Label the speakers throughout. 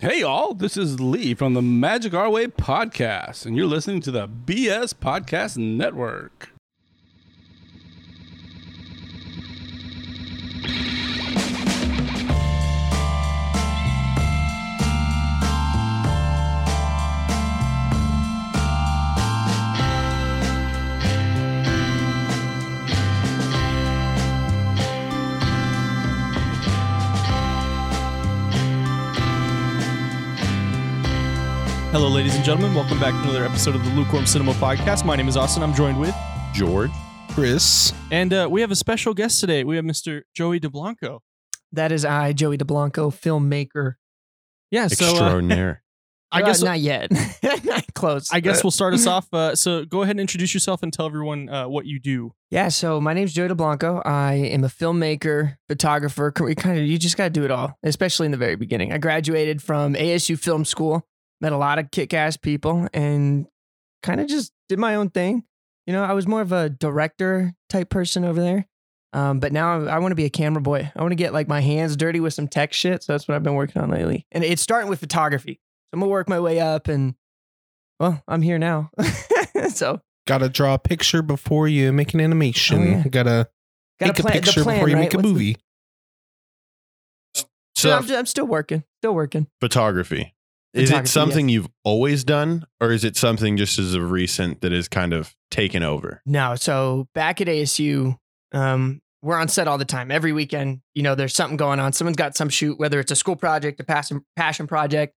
Speaker 1: Hey, all, this is Lee from the Magic Our Way podcast, and you're listening to the BS Podcast Network.
Speaker 2: Ladies and gentlemen. Welcome back to another episode of the Lukewarm Cinema Podcast. My name is Austin. I'm joined with,
Speaker 3: George.
Speaker 4: Chris.
Speaker 2: and uh, we have a special guest today. We have Mr. Joey DeBlanco.
Speaker 5: That is I, Joey DeBlanco, filmmaker.
Speaker 2: Yeah, so uh,
Speaker 3: Extraordinaire.
Speaker 2: I
Speaker 5: Uh,
Speaker 2: guess
Speaker 5: not yet. not close.
Speaker 2: I guess we'll start us off. Uh, so go ahead and introduce yourself and tell everyone uh, what you do.
Speaker 5: yeah. So my name's Joey DeBlanco. I am a filmmaker, photographer. Kind of, you just got to do it all, especially in the very beginning. I graduated from ASU Film School, met a lot of kick-ass people, and kind of just did my own thing. You know, I was more of a director type person over there. Um, but now I want to be a camera boy. I want to get like my hands dirty with some tech shit. So that's what I've been working on lately. And it's starting with photography. So I'm gonna work my way up and well, I'm here now. so
Speaker 4: Gotta draw a picture before you make an animation.
Speaker 5: Oh, yeah.
Speaker 4: Gotta
Speaker 5: gotta
Speaker 4: make a
Speaker 5: plan- the
Speaker 4: picture
Speaker 5: plan,
Speaker 4: before you
Speaker 5: right?
Speaker 4: make a
Speaker 5: What's the-
Speaker 4: movie.
Speaker 5: So
Speaker 3: So
Speaker 5: I'm, I'm still working, still working.
Speaker 3: photography. Is it something you've always done, or is it something just as of recent that is kind of taken over?
Speaker 5: No, so back at ASU, um, we're on set all the time. Every weekend, you know, there's something going on. Someone's got some shoot, whether it's a school project, a passion passion project.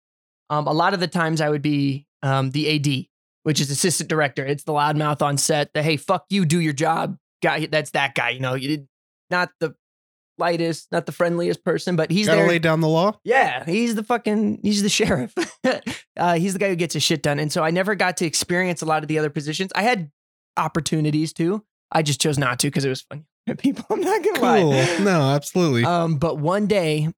Speaker 5: Um, a lot of the times, I would be um, the AD, which is assistant director. It's the loudmouth on set. The hey, fuck you, do your job guy. That's that guy. You know, you did not the lightest, not the friendliest person, but he's
Speaker 4: Gotta
Speaker 5: there.
Speaker 4: lay down the law.
Speaker 5: Yeah, he's the fucking he's the sheriff. uh, he's the guy who gets his shit done. And so I never got to experience a lot of the other positions. I had opportunities to. I just chose not to because it was fun. People, I'm not gonna
Speaker 4: Cool.
Speaker 5: lie.
Speaker 4: No, absolutely.
Speaker 5: Um, but one day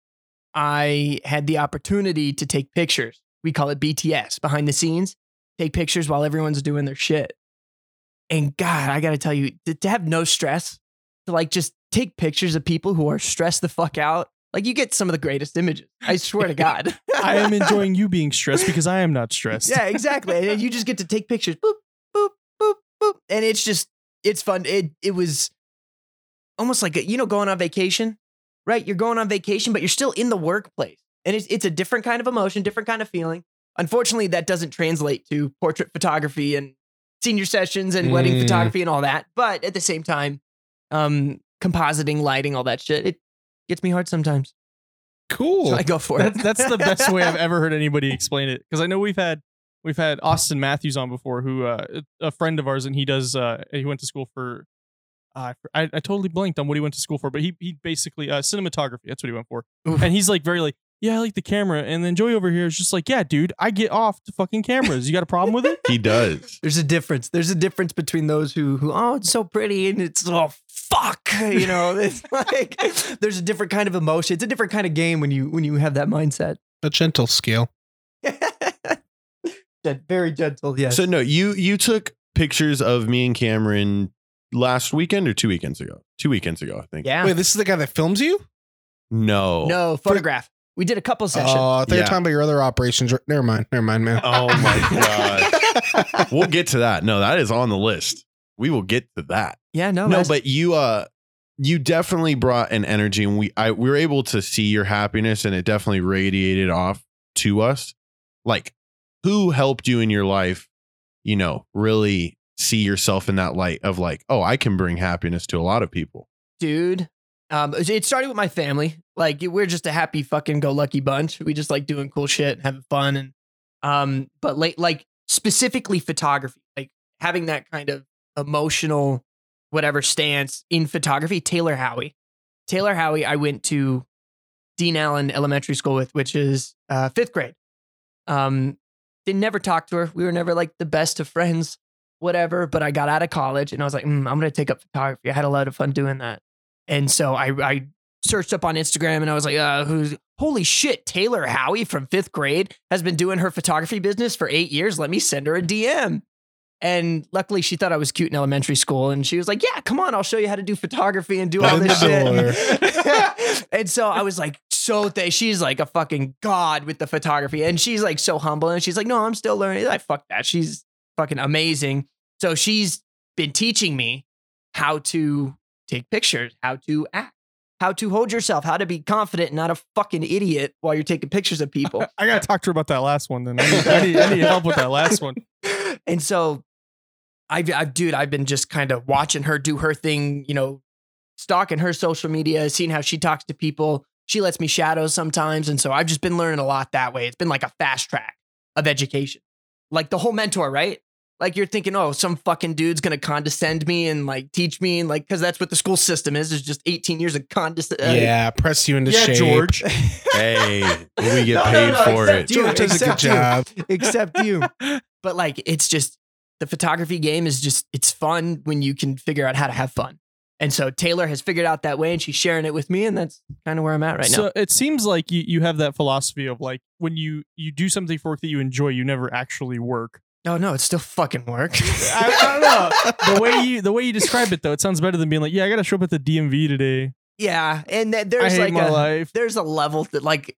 Speaker 5: I had the opportunity to take pictures. We call it BTS, behind the scenes. Take pictures while everyone's doing their shit. And God, I gotta tell you, to have no stress, to like just take pictures of people who are stressed the fuck out. Like you get some of the greatest images. I swear to God.
Speaker 2: I am enjoying you being stressed because I am not stressed.
Speaker 5: yeah, exactly. And you just get to take pictures. Boop, boop, boop, boop. And it's just, it's fun. It it was almost like, a, you know, going on vacation, right? You're going on vacation, but you're still in the workplace. And it's, it's a different kind of emotion, different kind of feeling. Unfortunately, that doesn't translate to portrait photography and senior sessions and wedding
Speaker 4: Mm.
Speaker 5: photography and all that. But at the same time, um, compositing, lighting, all that shit, it gets me hard sometimes.
Speaker 4: cool.
Speaker 5: So I go for it.
Speaker 2: That's, that's the best way I've ever heard anybody explain it. Because I know we've had we've had Austin Matthews on before, who uh, a friend of ours, and he does. Uh, he went to school for. Uh, I, I totally blanked on what he went to school for, but he he basically uh, cinematography. That's what he went for,
Speaker 5: Oof.
Speaker 2: and he's like very like yeah, I like the camera. And then Joey over here is just like yeah, dude, I get off to fucking cameras. You got a problem with it?
Speaker 3: He does.
Speaker 5: There's a difference. There's a difference between those who who oh it's so pretty and it's oh fuck you know it's like there's a different kind of emotion. It's a different kind of game when you when you have that mindset.
Speaker 4: a gentle scale.
Speaker 5: Very gentle, yes.
Speaker 3: So no, you you took pictures of me and Cameron last weekend or two weekends ago. Two weekends ago, I think.
Speaker 5: yeah.
Speaker 4: Wait, this is the guy that films you?
Speaker 3: No.
Speaker 5: no photograph. We did a couple sessions.
Speaker 4: Oh, I thought you were
Speaker 3: Yeah.
Speaker 4: talking about your other operations. Never mind. Never mind, man.
Speaker 3: Oh my god. we'll get to that. No, that is on the list. We will get to that.
Speaker 5: Yeah, no,
Speaker 3: no, but you uh you definitely brought an energy and we I we were able to see your happiness and it definitely radiated off to us. Like who helped you in your life, you know, really see yourself in that light of like, oh, I can bring happiness to a lot of people.
Speaker 5: dude. Um, it started with my family. Like we're just a happy fucking go lucky bunch. We just like doing cool shit, and having fun, and um, but like like specifically photography, like having that kind of emotional whatever stance in photography. Taylor Howie, Taylor Howie, I went to Dean Allen Elementary School with, which is uh, fifth grade. Um, did never talk to her. We were never like the best of friends, whatever. But I got out of college and I was like, mm, I'm gonna take up photography. I had a lot of fun doing that. And so I, I searched up on Instagram and I was like, uh, who's holy shit, Taylor Howie from fifth grade has been doing her photography business for eight years. Let me send her a DM. And luckily, she thought I was cute in elementary school. And she was like, Yeah, come on, I'll show you how to do photography and do all this shit. and so I was like, so th- she's like a fucking god with the photography, and she's like so humble, and she's like, no, I'm still learning. I fuck that. She's fucking amazing. So she's been teaching me how to take pictures, how to act, how to hold yourself, how to be confident, and not a fucking idiot while you're taking pictures of people.
Speaker 2: I gotta talk to her about that last one. Then I need, I need, I need help with that last one.
Speaker 5: And so I've, I've dude, I've been just kind of watching her do her thing, you know, stalking her social media, seeing how she talks to people. She lets me shadow sometimes. And so I've just been learning a lot that way. It's been like a fast track of education. Like the whole mentor, right? Like you're thinking, oh, some fucking dude's gonna condescend me and like teach me, and like, because that's what the school system is. Is just 18 years of condescend.
Speaker 4: Uh, yeah, press you into
Speaker 2: Yeah,
Speaker 4: shape.
Speaker 2: George.
Speaker 3: Hey, we get
Speaker 5: No, no,
Speaker 3: paid
Speaker 5: no,
Speaker 3: for
Speaker 5: except
Speaker 3: it.
Speaker 5: you,
Speaker 4: George does a good
Speaker 5: except you.
Speaker 4: job.
Speaker 5: except you. But like, it's just the photography game is just it's fun when you can figure out how to have fun. And so Taylor has figured out that way, and she's sharing it with me, and that's kind of where I'm at right
Speaker 2: so
Speaker 5: now.
Speaker 2: So it seems like you, you have that philosophy of like when you you do something for work that you enjoy, you never actually work.
Speaker 5: No, no, it's still fucking work.
Speaker 2: I, I don't know the way you the way you describe it though. It sounds better than being like, yeah, I got to show up at the DMV today.
Speaker 5: yeah, and th- there's like a
Speaker 2: life.
Speaker 5: there's a level that like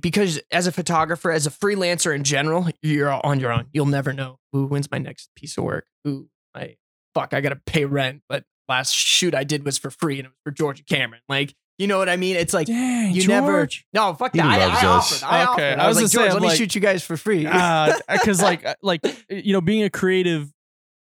Speaker 5: because as a photographer, as a freelancer in general, you're on your own. You'll never know who wins my next piece of work. Who I fuck, I gotta pay rent, but last shoot I did was for free and it was for Georgia Cameron. Like, you know what I mean? It's like
Speaker 2: Dang,
Speaker 5: you never no fuck that. I,
Speaker 3: loves
Speaker 5: I
Speaker 3: us.
Speaker 5: offered. I
Speaker 2: Okay,
Speaker 5: offered.
Speaker 2: I
Speaker 5: I
Speaker 2: was
Speaker 5: was like,
Speaker 2: gonna say,
Speaker 5: let
Speaker 2: I'm
Speaker 5: me shoot you guys for free.
Speaker 2: because like uh, like you know being a creative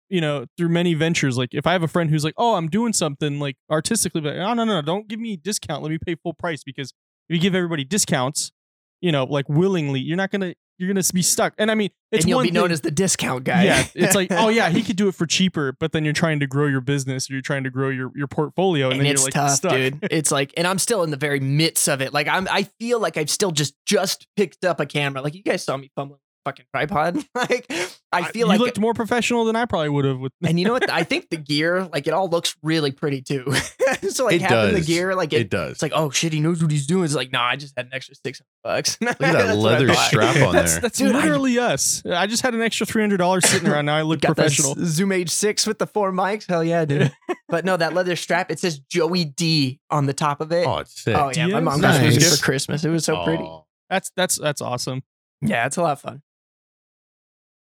Speaker 2: you know through many ventures like if i have a friend who's like oh i'm doing something like artistically but oh no no no don't give me a discount let me pay full price because if you give everybody discounts you know like willingly you're not gonna you're gonna be stuck and i mean it's
Speaker 5: and you'll
Speaker 2: one
Speaker 5: be known
Speaker 2: thing-
Speaker 5: as the discount guy.
Speaker 2: yeah it's like oh yeah he could do it for cheaper but then you're trying to grow your business or you're trying to grow your your portfolio and,
Speaker 5: and
Speaker 2: then
Speaker 5: it's
Speaker 2: you're like
Speaker 5: tough,
Speaker 2: stuck.
Speaker 5: dude. It's like, and I'm still in the very midst of it. Like I'm, I feel like I've still just just picked up a camera. Like you guys saw me fumbling fucking tripod. like I feel like
Speaker 2: you
Speaker 5: like,
Speaker 2: looked more professional than i probably would have with
Speaker 5: and you know what? I think the gear, like it all looks really pretty too. so like
Speaker 3: It
Speaker 5: having
Speaker 3: does.
Speaker 5: the gear, like it,
Speaker 3: It does.
Speaker 5: it's like, oh shit, he knows what he's doing. It's like, no, I just had an extra six hundred bucks. Look
Speaker 3: Look at that leather strap on
Speaker 2: that's,
Speaker 3: there.
Speaker 2: that's
Speaker 5: Dude, I-
Speaker 2: literally us i just had an extra $300 sitting around now i look
Speaker 5: Got
Speaker 2: professional
Speaker 5: the Zoom H6 with the four mics. Hell yeah, dude. but no, that leather strap, it says Joey D on the top of it.
Speaker 3: Oh, it's sick.
Speaker 5: Oh yeah, my
Speaker 2: Yes.
Speaker 5: mom got me
Speaker 4: Nice.
Speaker 5: this for Christmas. It was so pretty.
Speaker 2: That's that's that's awesome.
Speaker 5: Yeah, it's a lot of fun.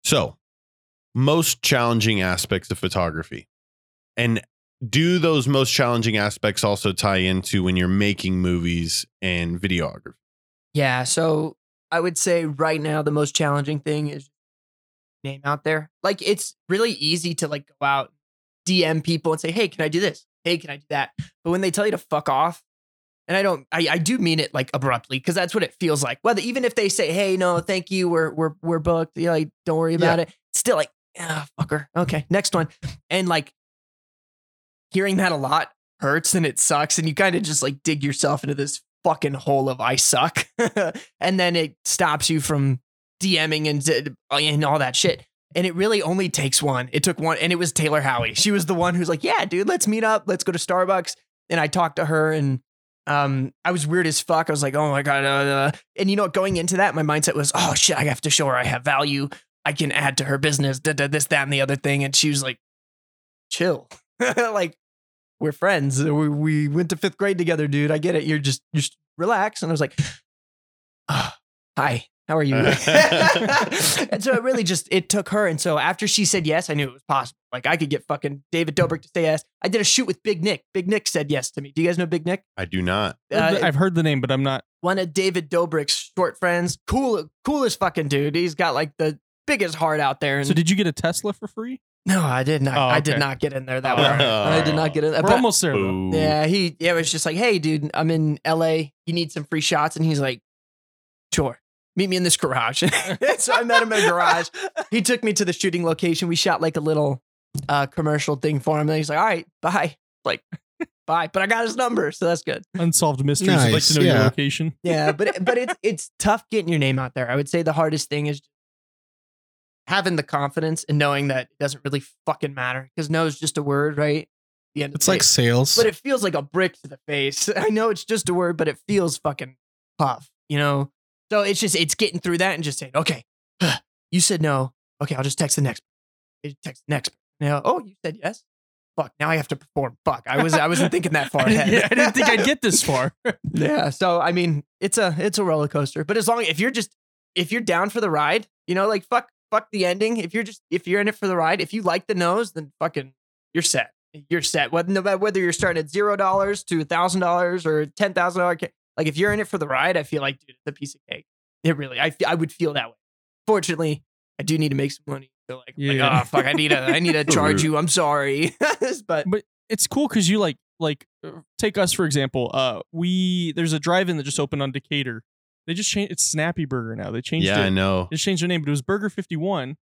Speaker 3: So, most challenging aspects of photography. And do those most challenging aspects also tie into when you're making movies and videography?
Speaker 5: Yeah, so I would say right now the most challenging thing is name out there. Like it's really easy to like go out, DM people and say, "Hey, can I do this? Hey, can I do that?" But when they tell you to fuck off, and I don't, I, I do mean it like abruptly because that's what it feels like. Whether even if they say, "Hey, no, thank you, we're we're we're booked," you know, like don't worry about it. Still like, ah, fucker. Okay, next one. And like hearing that a lot hurts and it sucks, and you kind of just like dig yourself into this fucking hole of I suck, and then it stops you from DMing and and all that shit. And it really only takes one. It took one, and it was Taylor Howie. She was the one who's like, "Yeah, dude, let's meet up. Let's go to Starbucks." And I talked to her, and um, I was weird as fuck. I was like, "Oh my god!" Uh, uh. And you know, going into that, my mindset was, "Oh shit, I have to show her I have value. I can add to her business. Da, da, this, that, and the other thing." And she was like, "Chill, like we're friends. We, we went to fifth grade together, dude. I get it. You're just just relax." And I was like, "Ah, "Hi." How are you? and so it really just it took her. And so after she said yes, I knew it was possible. Like I could get fucking David Dobrik to say yes. I did a shoot with Big Nick. Big Nick said yes to me. Do you guys know Big Nick?
Speaker 3: I do not.
Speaker 5: Uh,
Speaker 2: I've heard the name, but I'm not.
Speaker 5: one of David Dobrik's short friends. Cool, coolest fucking dude. He's got like the biggest heart out there. And
Speaker 2: So did you get a Tesla for free?
Speaker 5: no, I did not.
Speaker 2: Oh,
Speaker 5: I did not get in there that way. I did not get in there.
Speaker 2: We're
Speaker 5: But-
Speaker 2: almost there. though.
Speaker 5: Yeah, he yeah, it was just like, hey, dude, I'm in LA. You need some free shots, and he's like, sure. Meet me in this garage. so I met him in a garage. He took me to the shooting location. We shot like a little uh, commercial thing for him. And he's like, all right, bye. Like, bye. But I got his number, so that's good.
Speaker 2: Unsolved mysteries. I'd like to know your
Speaker 4: yeah.
Speaker 2: location.
Speaker 5: Yeah, but but it's it's tough getting your name out there. I would say the hardest thing is having the confidence and knowing that it doesn't really fucking matter because no is just a word, right? The end of
Speaker 4: It's
Speaker 5: the
Speaker 4: like
Speaker 5: day.
Speaker 4: sales.
Speaker 5: but it feels like a brick to the face. I know it's just a word, but it feels fucking tough, you know? So it's just, it's getting through that and just saying, okay, you said no. Okay, I'll just text the next. Eh, text the next. Now, oh, you said yes. fuck, now I have to perform. Fuck, I was I wasn't thinking that far
Speaker 2: I didn't,
Speaker 5: ahead.
Speaker 2: yeah, I didn't think I'd get this far.
Speaker 5: Yeah. So I mean, it's a it's a roller coaster. But as long as if you're just if you're down for the ride, you know, like fuck fuck the ending. If you're just if you're in it for the ride, if you like the nose, then fucking you're set. You're set. Whether whether you're starting at zero dollars to a thousand dollars or ten thousand dollars, like if you're in it for the ride, I feel like dude, it's a piece of cake. It really, I I would feel that way. Fortunately, I do need to make some money. So like, I'm like,
Speaker 2: Yeah.
Speaker 5: oh fuck, I need a I need to charge you. I'm sorry, but
Speaker 2: but it's cool because you like like uh, take us for example. Uh, we there's a drive-in that just opened on Decatur. They just changed. It's Snappy Burger now. They changed
Speaker 3: Yeah,
Speaker 2: it.
Speaker 3: I know.
Speaker 2: They just changed their name, but it was Burger Fifty One.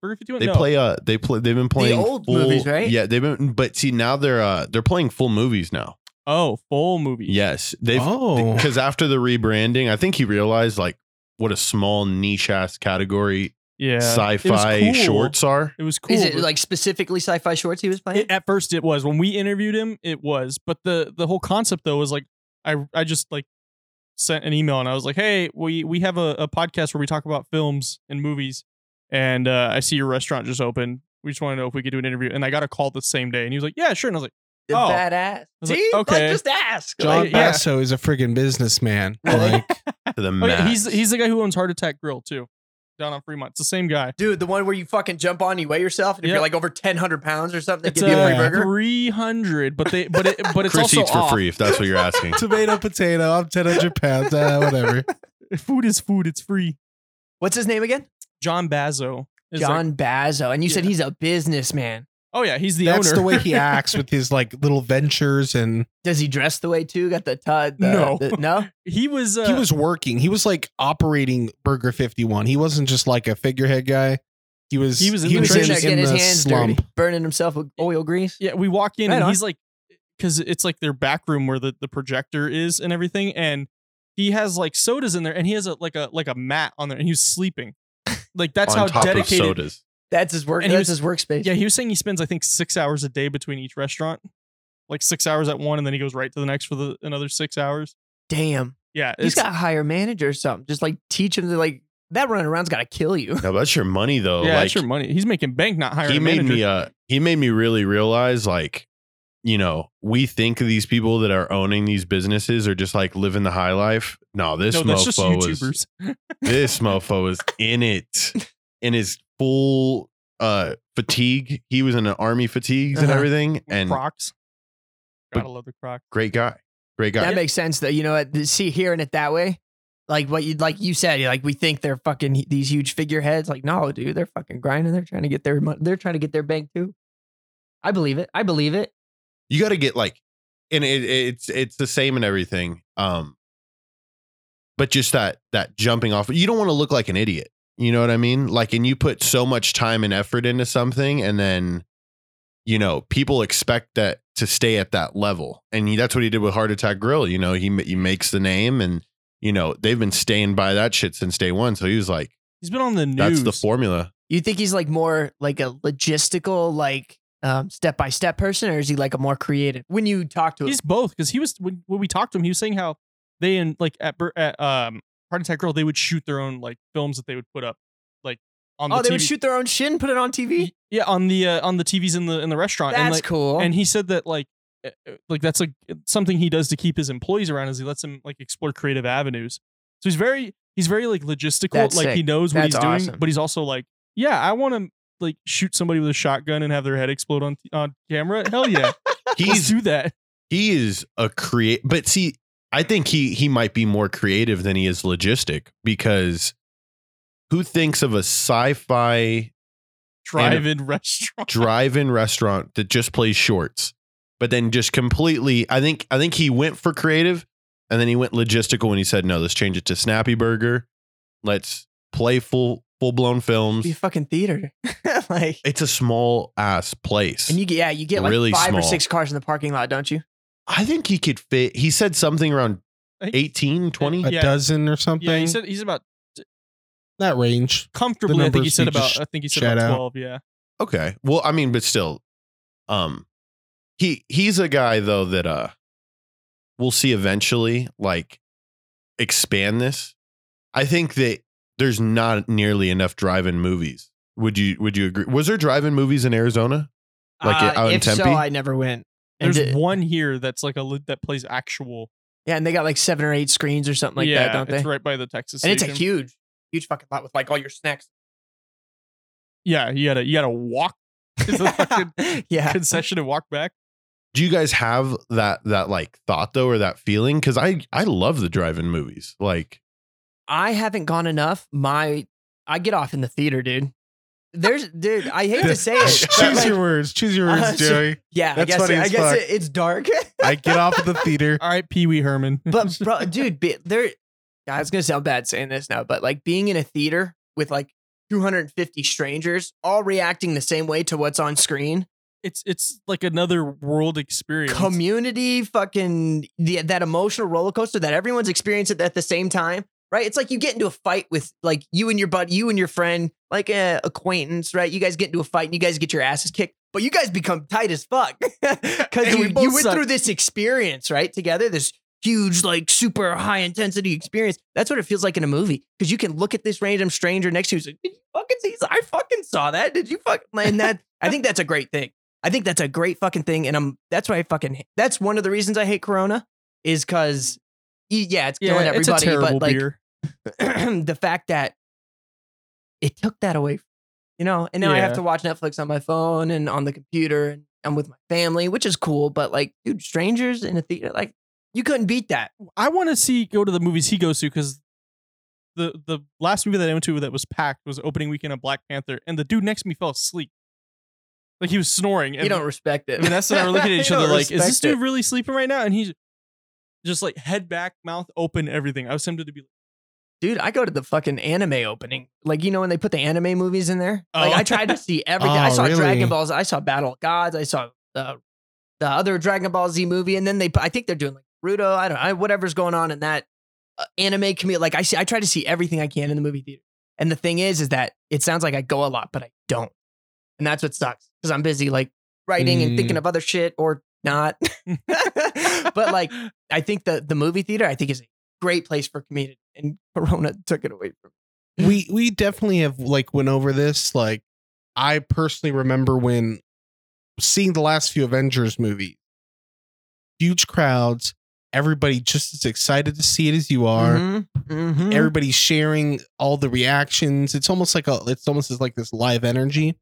Speaker 2: Burger Fifty One.
Speaker 3: They
Speaker 2: no.
Speaker 3: play uh they play they've been playing
Speaker 5: old
Speaker 3: full,
Speaker 5: movies, right?
Speaker 3: Yeah, they've been but see now they're uh they're playing full movies now.
Speaker 2: Oh, full movie.
Speaker 3: Yes. They've
Speaker 4: Oh.
Speaker 3: because after the rebranding, I think he realized like what a small niche ass category
Speaker 2: yeah.
Speaker 3: Sci-fi
Speaker 2: cool.
Speaker 3: shorts are.
Speaker 2: It was cool.
Speaker 5: is it
Speaker 2: but-
Speaker 5: like specifically sci-fi shorts he was playing?
Speaker 2: It, at first, it was when we interviewed him. It was, but the the whole concept though was like I I just like sent an email and I was like, hey, we we have a, a podcast where we talk about films and movies, and uh, I see your restaurant just opened. We just want to know if we could do an interview. And I got a call the same day, and he was like, yeah, sure. And I was like,
Speaker 5: The
Speaker 2: Oh.
Speaker 5: badass.
Speaker 2: was like,
Speaker 5: See,
Speaker 2: okay.
Speaker 5: like, just ask.
Speaker 4: John
Speaker 5: Like,
Speaker 2: yeah.
Speaker 4: Basso is a friggin' businessman. Like,
Speaker 3: To the
Speaker 2: oh, yeah,
Speaker 3: max.
Speaker 2: he's he's the guy who owns Heart Attack Grill too, down on Fremont. It's the same guy.
Speaker 5: Dude, the one where you fucking jump on, you weigh yourself, and if
Speaker 2: Yep.
Speaker 5: you're like over ten hundred pounds or something, they
Speaker 2: It's
Speaker 5: give you a free
Speaker 4: uh,
Speaker 5: burger.
Speaker 2: three hundred, but they but it but it's
Speaker 3: Chris
Speaker 2: also
Speaker 3: eats for
Speaker 2: off.
Speaker 3: free if that's what you're asking.
Speaker 4: tomato, potato. I'm 1,000 pounds. Uh, whatever.
Speaker 2: Food is food. It's free.
Speaker 5: What's his name again?
Speaker 2: John Basso. is like-
Speaker 5: John Basso, and you said
Speaker 2: Yeah.
Speaker 5: he's a businessman.
Speaker 2: Oh yeah, he's the owner.
Speaker 4: That's
Speaker 2: owner.
Speaker 4: the way he acts with his like little ventures, and
Speaker 5: Does he dress the way too? Got the tut? The,
Speaker 2: No.
Speaker 5: the- no.
Speaker 2: he was. Uh,
Speaker 4: he was working. He was like operating Burger 51. He wasn't just like a figurehead guy. He was.
Speaker 2: He was in
Speaker 5: He
Speaker 2: the
Speaker 5: was
Speaker 2: trenches
Speaker 5: in there getting his
Speaker 4: the
Speaker 5: hands
Speaker 4: slump.
Speaker 5: dirty, burning himself with oil grease.
Speaker 2: Yeah, we walk in
Speaker 5: Right
Speaker 2: and
Speaker 5: on.
Speaker 2: he's like, because it's like their back room where the, the projector is and everything, and he has like sodas in there, and he has a like a like a mat on there, and he's sleeping. Like that's
Speaker 3: on
Speaker 2: how
Speaker 3: top
Speaker 2: dedicated.
Speaker 3: Of sodas.
Speaker 5: That's his work.
Speaker 2: And he
Speaker 5: that's
Speaker 2: was-
Speaker 5: his workspace.
Speaker 2: Yeah, he was saying he spends I think six hours a day between each restaurant, like six hours at one, and then he goes right to the next for the another six hours.
Speaker 5: Damn.
Speaker 2: Yeah,
Speaker 5: he's got to hire manager or something. Just like teach him to like that running around's got to kill you.
Speaker 3: No, that's your money though.
Speaker 2: yeah,
Speaker 3: like
Speaker 2: that's your money. He's making bank, not hiring
Speaker 3: he made
Speaker 2: manager.
Speaker 3: me uh he made me really realize like you know we think these people that are owning these businesses are just like living the high life no this
Speaker 2: no, that's just
Speaker 3: mofo
Speaker 2: YouTubers.
Speaker 3: is this mofo is in it in his full uh fatigue he was in an army fatigues and
Speaker 5: Uh-huh.
Speaker 3: everything and
Speaker 2: Crocs.
Speaker 3: But-
Speaker 2: Gotta love the Croc.
Speaker 3: great guy great guy
Speaker 5: That makes sense though. You know what? See, hearing it that way, like what you like you said, like we think they're fucking these huge figureheads. Like, no, dude, they're fucking grinding. They're trying to get their money. They're trying to get their bank too. I believe it. I believe it.
Speaker 3: you got to get like and it, it's it's the same in everything um but just that that jumping off you don't want to look like an idiot you know what i mean? Like and you put so much time and effort into something and then you know people expect that to stay at that level. And he, that's what he did with heart attack grill you know he, he makes the name and you know they've been staying by that shit since day one. So he was like
Speaker 2: He's been on the news.
Speaker 3: that's the formula.
Speaker 5: You think he's like more like a logistical, like um, step by step person, or is he like a more creative? When you talk to him,
Speaker 2: He's both because he was when, when we talked to him, he was saying how they in like at, at um Heart Attack Grill they would shoot their own like films that they would put up like on the
Speaker 5: oh, they would shoot their own shit and put it on TV.
Speaker 2: yeah on the uh, on the TVs in the in the restaurant
Speaker 5: That's
Speaker 2: and like
Speaker 5: cool.
Speaker 2: and he said that like uh, uh, like that's like something he does to keep his employees around is he lets them like explore creative avenues. So he's very he's very like logistical
Speaker 5: That's
Speaker 2: like he knows what
Speaker 5: That's
Speaker 2: he's doing but he's also like yeah I want to like shoot somebody with a shotgun and have their head explode on on camera. Hell yeah. Let's
Speaker 3: he's
Speaker 2: do that.
Speaker 3: he is a create but see i think he he might be more creative than he is logistic because who thinks of a sci-fi
Speaker 2: Drive-in restaurant.
Speaker 3: drive-in restaurant that just plays shorts but then just completely i think i think he went for creative and then he went logistical when he said no let's change it to snappy burger let's play full full-blown films
Speaker 5: be a fucking theater, like.
Speaker 3: it's a small ass place
Speaker 5: And you get yeah, you get like
Speaker 3: Really
Speaker 5: five or six cars in the parking lot, don't you?
Speaker 3: I think he could fit he said something around
Speaker 2: I
Speaker 3: 18 20
Speaker 4: A
Speaker 2: Yeah.
Speaker 4: dozen or something.
Speaker 2: Yeah, he said he's about
Speaker 4: that range.
Speaker 2: comfortably. I think he said
Speaker 4: we
Speaker 2: about. I think he said
Speaker 4: shout
Speaker 2: about
Speaker 4: out.
Speaker 2: twelve. Yeah.
Speaker 3: Okay. Well, I mean, but still, um, he he's a guy though that uh, we'll see eventually like expand this. I think that there's not nearly enough drive-in movies. Would you Would you agree? Was there drive-in movies in Arizona? Like,
Speaker 5: Uh,
Speaker 3: out in
Speaker 5: if so, I never went. And
Speaker 2: There's
Speaker 5: it-
Speaker 2: one here that's like a li- that plays actual.
Speaker 5: yeah, and they got like seven or eight screens or something like
Speaker 2: yeah,
Speaker 5: that, don't they?
Speaker 2: it's right by the Texas.
Speaker 5: and it's a huge, huge fucking lot with like all your snacks.
Speaker 2: Yeah, you gotta you gotta walk to the fucking
Speaker 5: yeah.
Speaker 2: concession and walk back.
Speaker 3: Do you guys have that that like thought though or that feeling? Because I I love the drive-in movies. Like
Speaker 5: I haven't gone enough. My I get off in the theater, dude. There's dude, I hate to say it.
Speaker 4: Choose
Speaker 5: like,
Speaker 4: your words. Choose your words,
Speaker 5: Uh, so-
Speaker 4: Joey.
Speaker 5: yeah, I
Speaker 4: That's
Speaker 5: guess
Speaker 4: funny
Speaker 5: it, I guess
Speaker 4: fuck.
Speaker 5: it, it's dark.
Speaker 4: I get off at the theater.
Speaker 2: All right, Pee Wee Herman.
Speaker 5: but bro, dude, be, there God, it's gonna sound bad saying this now, but like being in a theater with like 250 strangers all reacting the same way to what's on screen.
Speaker 2: it's it's like another world experience.
Speaker 5: Community fucking the, that emotional roller coaster that everyone's experiencing at the same time. Right? It's like you get into a fight with like you and your buddy, you and your friend, like a acquaintance, right? You guys get into a fight and you guys get your asses kicked, but you guys become tight as fuck. Cause
Speaker 2: And we
Speaker 5: you, went
Speaker 2: suck.
Speaker 5: through this experience, right? Together, this huge, like super high intensity experience. That's what it feels like in a movie. Cause you can look at this random stranger next to you and say, Did you fucking see? I fucking saw that. Did you fucking and that I think that's a great thing. I think that's a great fucking thing. And I'm that's why I fucking that's one of the reasons I hate Corona is because yeah, it's killing
Speaker 2: yeah, it's
Speaker 5: everybody,
Speaker 2: a terrible
Speaker 5: but like
Speaker 2: beer.
Speaker 5: the fact that it took that away, from, you know, and now I have to watch Netflix on my phone and on the computer and I'm with my family, which is cool. But like, dude, strangers in a theater, like, you couldn't beat that.
Speaker 2: I want to see go to the movies he goes to because the the last movie that I went to that was packed was opening weekend of Black Panther, and the dude next to me fell asleep, like he was snoring. And
Speaker 5: You don't respect it.
Speaker 2: Vanessa and I were looking at each other like, "Is this dude
Speaker 5: it.
Speaker 2: really sleeping right now?" And he's just like head back, mouth open, everything. I was tempted to be.
Speaker 5: Dude, I go to the fucking anime opening. Like, you know, when they put the anime movies in there? Like,
Speaker 2: Oh.
Speaker 5: I tried to see everything. I
Speaker 4: Oh,
Speaker 5: saw
Speaker 4: really?
Speaker 5: Dragon Balls. I saw Battle of Gods. I saw the the other Dragon Ball Z movie. And then they, I think they're doing like Naruto. I don't know. Whatever's going on in that uh, anime community. Like, I see, I try to see everything I can in the movie theater. And the thing is, is that it sounds like I go a lot, but I don't. And that's what sucks because I'm busy like writing and
Speaker 4: Mm.
Speaker 5: thinking of other shit or not. but like, I think the the movie theater, I think is a great place for community, and Corona took it away from. me.
Speaker 4: we we definitely have like went over this like i personally remember when seeing the last few avengers movies huge crowds everybody just as excited to see it as you are
Speaker 5: Mhm, mhm.
Speaker 4: everybody's sharing all the reactions it's almost like a it's almost as like this live energy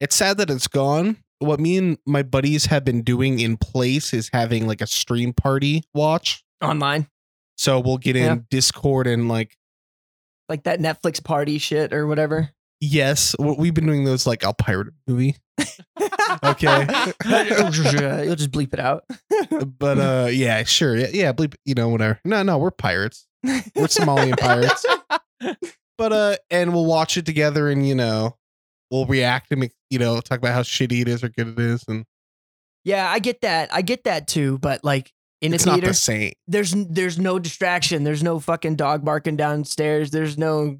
Speaker 4: it's sad that it's gone what me and my buddies have been doing in place is having like a stream party watch
Speaker 5: online,
Speaker 4: so we'll get in
Speaker 5: Yeah.
Speaker 4: discord and like
Speaker 5: like that Netflix party shit or whatever.
Speaker 4: Yes, we've been doing those like I'll pirate a movie, Okay.
Speaker 5: you'll just bleep it out.
Speaker 4: but uh, yeah, sure, yeah, yeah, bleep, you know, whatever. No, no, we're pirates, we're Somalian pirates. But uh, and we'll watch it together, and you know, we'll react and make, you know talk about how shitty it is or good it is, and
Speaker 5: yeah, I get that. I get that too. But like in a
Speaker 4: it's not
Speaker 5: theater,
Speaker 4: the same.
Speaker 5: there's there's no distraction. There's no fucking dog barking downstairs. There's no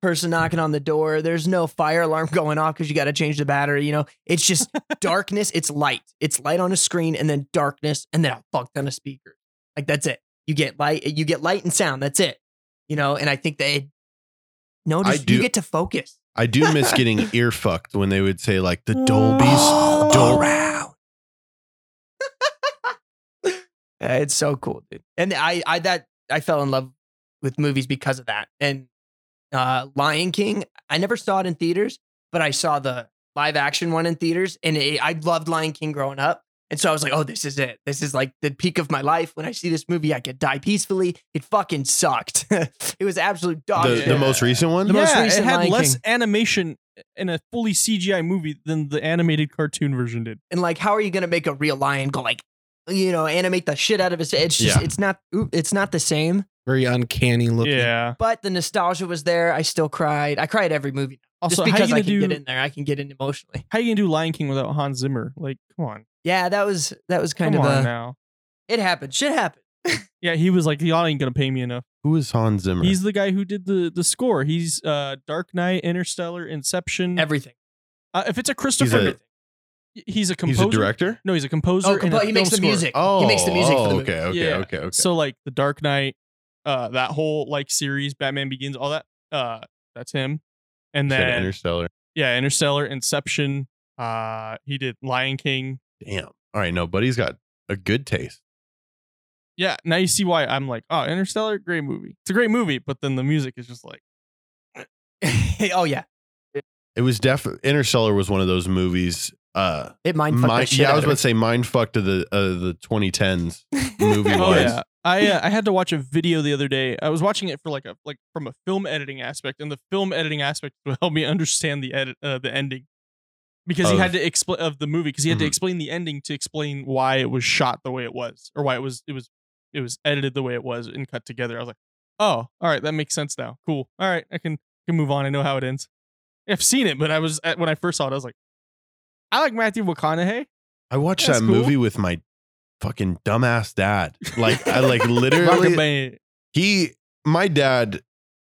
Speaker 5: person knocking on the door. There's no fire alarm going off because you got to change the battery. You know, it's just darkness. It's light. It's light on a screen and then darkness and then a fuck ton of speakers. Like that's it. You get light. You get light and sound. That's it. You know, and I think they no, just,
Speaker 3: do-
Speaker 5: you get to focus.
Speaker 3: I do miss getting ear fucked when they would say like the Dolby's oh,
Speaker 5: All
Speaker 3: Dol-
Speaker 5: it's so cool, dude. And I, I that I fell in love with movies because of that. And uh Lion King, I never saw it in theaters, but I saw the live action one in theaters, and it, I loved Lion King growing up. And so I was like, oh, this is it. This is like the peak of my life. When I see this movie, I could die peacefully. It fucking sucked. it was absolute dog
Speaker 3: the, the most recent one.
Speaker 5: The most
Speaker 2: yeah,
Speaker 5: recent
Speaker 2: it had
Speaker 5: Lion
Speaker 2: less
Speaker 5: King.
Speaker 2: animation in a fully CGI movie than the animated cartoon version did.
Speaker 5: and like how are you gonna make a real lion go like you know animate the shit out of his it's just
Speaker 3: Yeah.
Speaker 5: it's not it's not the same
Speaker 4: Very uncanny looking.
Speaker 2: Yeah.
Speaker 5: but the nostalgia was there i still cried i cried every movie
Speaker 2: Also,
Speaker 5: just
Speaker 2: how
Speaker 5: because
Speaker 2: you
Speaker 5: i
Speaker 2: gonna
Speaker 5: can
Speaker 2: do
Speaker 5: get in there i can get in emotionally
Speaker 2: how you gonna do Lion King without Hans Zimmer? Like, come on,
Speaker 5: yeah that was that was kind
Speaker 2: come
Speaker 5: of
Speaker 2: on
Speaker 5: a
Speaker 2: now.
Speaker 5: it happened shit happened
Speaker 2: Yeah, he was like, y'all ain't gonna pay me enough.
Speaker 3: Who is Hans Zimmer?
Speaker 2: He's the guy who did the the score. He's uh Dark Knight, Interstellar, Inception.
Speaker 5: everything
Speaker 2: uh, if it's a Christopher,
Speaker 3: He's
Speaker 2: he's a, he's a
Speaker 3: He's
Speaker 2: composer.
Speaker 3: a director.
Speaker 2: No, he's a composer.
Speaker 5: oh
Speaker 2: and
Speaker 5: compo-
Speaker 2: a
Speaker 5: he makes the
Speaker 2: film scorer.
Speaker 5: music
Speaker 3: Oh,
Speaker 5: he makes the music
Speaker 3: oh,
Speaker 5: for the movie
Speaker 3: okay, okay,
Speaker 2: Yeah.
Speaker 3: okay, okay.
Speaker 2: So like the Dark Knight, uh, that whole like series, Batman Begins, all that, uh, that's him. And
Speaker 3: Said
Speaker 2: then
Speaker 3: Interstellar.
Speaker 2: yeah, Interstellar, Inception, Uh, he did Lion King.
Speaker 3: Damn. All right, no, buddy's got a good taste.
Speaker 2: Yeah, now you see why I'm like, oh, Interstellar, great movie. It's a great movie, but then the music is just like,
Speaker 5: oh yeah,
Speaker 3: It was definitely Interstellar was one of those movies. Uh,
Speaker 5: it mind fucked the
Speaker 3: mind,
Speaker 5: shit
Speaker 3: yeah, I was about to say mind fucked to the uh, the 2010s movie
Speaker 2: oh yeah. I uh, I had to watch a video the other day. I was watching it for like a like from a film editing aspect, and the film editing aspect will help me understand the edit uh, the ending because he had to explain of the movie because he had to
Speaker 3: Mhm.
Speaker 2: explain the ending to explain why it was shot the way it was or why it was it was it was edited the way it was and cut together. I was like, oh, all right, that makes sense now. Cool. All right, I can can move on. I know how it ends. I've seen it, but I was at, when I first saw it, I was like, I like Matthew McConaughey.
Speaker 3: I watched
Speaker 2: That's
Speaker 3: that
Speaker 2: cool.
Speaker 3: movie with my fucking dumbass dad. Like I like literally he my dad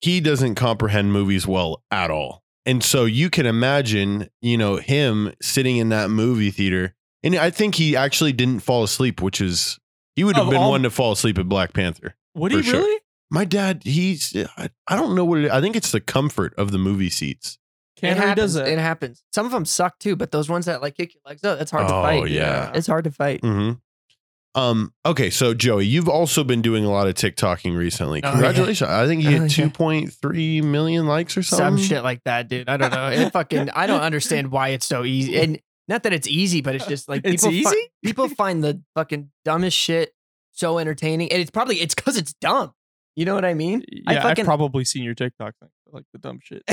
Speaker 3: he doesn't comprehend movies well at all. And so you can imagine, you know, him sitting in that movie theater. And I think he actually didn't fall asleep, which is he would have
Speaker 2: Of
Speaker 3: been
Speaker 2: all-
Speaker 3: one to fall asleep at Black Panther.
Speaker 2: Would he
Speaker 3: sure.
Speaker 2: really?
Speaker 3: My dad, he's I, I don't know what it, I think it's the comfort of the movie seats.
Speaker 5: It happens.
Speaker 2: does that.
Speaker 5: It happens. Some of them suck too, but those ones that like kick your legs out, that's hard
Speaker 3: Oh,
Speaker 5: to fight.
Speaker 3: yeah.
Speaker 5: it's hard to fight.
Speaker 3: hmm Um. Okay. So Joey, you've also been doing a lot of TikToking recently.
Speaker 5: Oh, yeah.
Speaker 3: Congratulations! I think you
Speaker 5: Oh,
Speaker 3: hit
Speaker 5: yeah.
Speaker 3: two point three million likes or something.
Speaker 5: Some shit like that, dude. I don't know. It fucking. I don't understand why it's so easy. And not that it's easy, but it's just like
Speaker 2: It's
Speaker 5: people fi-
Speaker 2: easy?
Speaker 5: people find the fucking dumbest shit so entertaining, and it's probably it's because it's dumb. You know what I mean?
Speaker 2: Yeah,
Speaker 5: I
Speaker 2: I've probably seen your TikTok thing, like the dumb shit.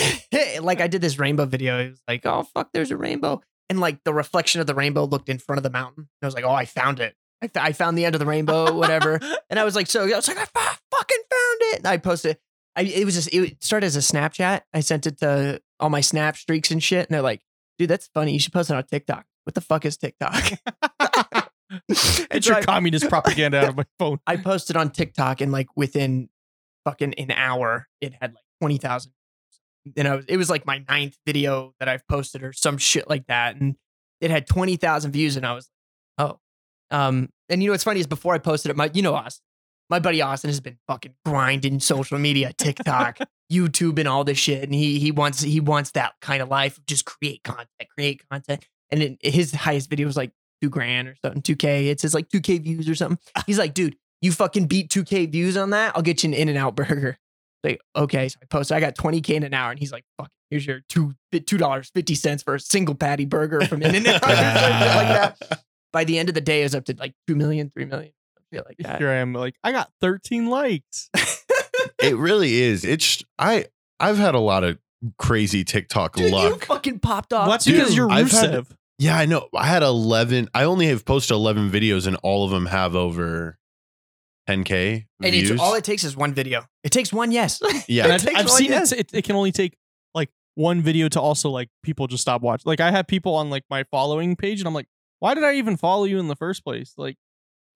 Speaker 5: like I did this rainbow video. It was like, oh fuck, there's a rainbow, and like the reflection of the rainbow looked in front of the mountain. And I was like, oh, I found it. I found the end of the rainbow, whatever. And I was like, so I was like, I fucking found it. And I posted. I it was just it started as a Snapchat. I sent it to all my Snap streaks and shit, and they're like, dude, that's funny. You should post it on TikTok. What the fuck is TikTok? it's
Speaker 2: your
Speaker 5: I-
Speaker 2: communist propaganda out of my phone.
Speaker 5: I posted on TikTok, and like within fucking an hour, it had like twenty thousand. And I was, it was like my ninth video that I've posted or some shit like that, and it had twenty thousand views, and I was, like, oh, um, and you know what's funny is before I posted it, my you know Austin, my buddy Austin has been fucking grinding social media, TikTok, YouTube, and all this shit, and he he wants he wants that kind of life of just create content, create content, and it, his highest video was like two grand or something, two k. It says like two k views or something. He's like, dude, you fucking beat 2K views on that, I'll get you an In and Out burger. Like, okay. So I posted, I got 20K in an hour. And he's like, fuck, here's your two $2.50 for a single patty burger from In and Out. like that. By the end of the day, it was up to like 2 million, 3 million. Shit like that.
Speaker 2: Here I am, like I got 13 likes.
Speaker 3: It really is. It's I I've had a lot of crazy TikTok
Speaker 5: Dude, you
Speaker 3: luck.
Speaker 5: fucking popped off.
Speaker 2: Well, that's
Speaker 3: dude,
Speaker 2: because you're
Speaker 3: I've had-
Speaker 2: Rusev.
Speaker 3: Yeah, I know. I had eleven. I only have posted eleven videos, and all of them have over 10k
Speaker 5: and
Speaker 3: views.
Speaker 5: it's all it takes is one video. It takes one yes.
Speaker 3: yeah,
Speaker 5: it
Speaker 2: I've,
Speaker 5: takes
Speaker 2: I've
Speaker 5: one,
Speaker 2: seen
Speaker 5: yes.
Speaker 2: it, it. It can only take like one video to also like people just stop watching. Like I have people on like my following page, and I'm like, why did I even follow you in the first place? Like,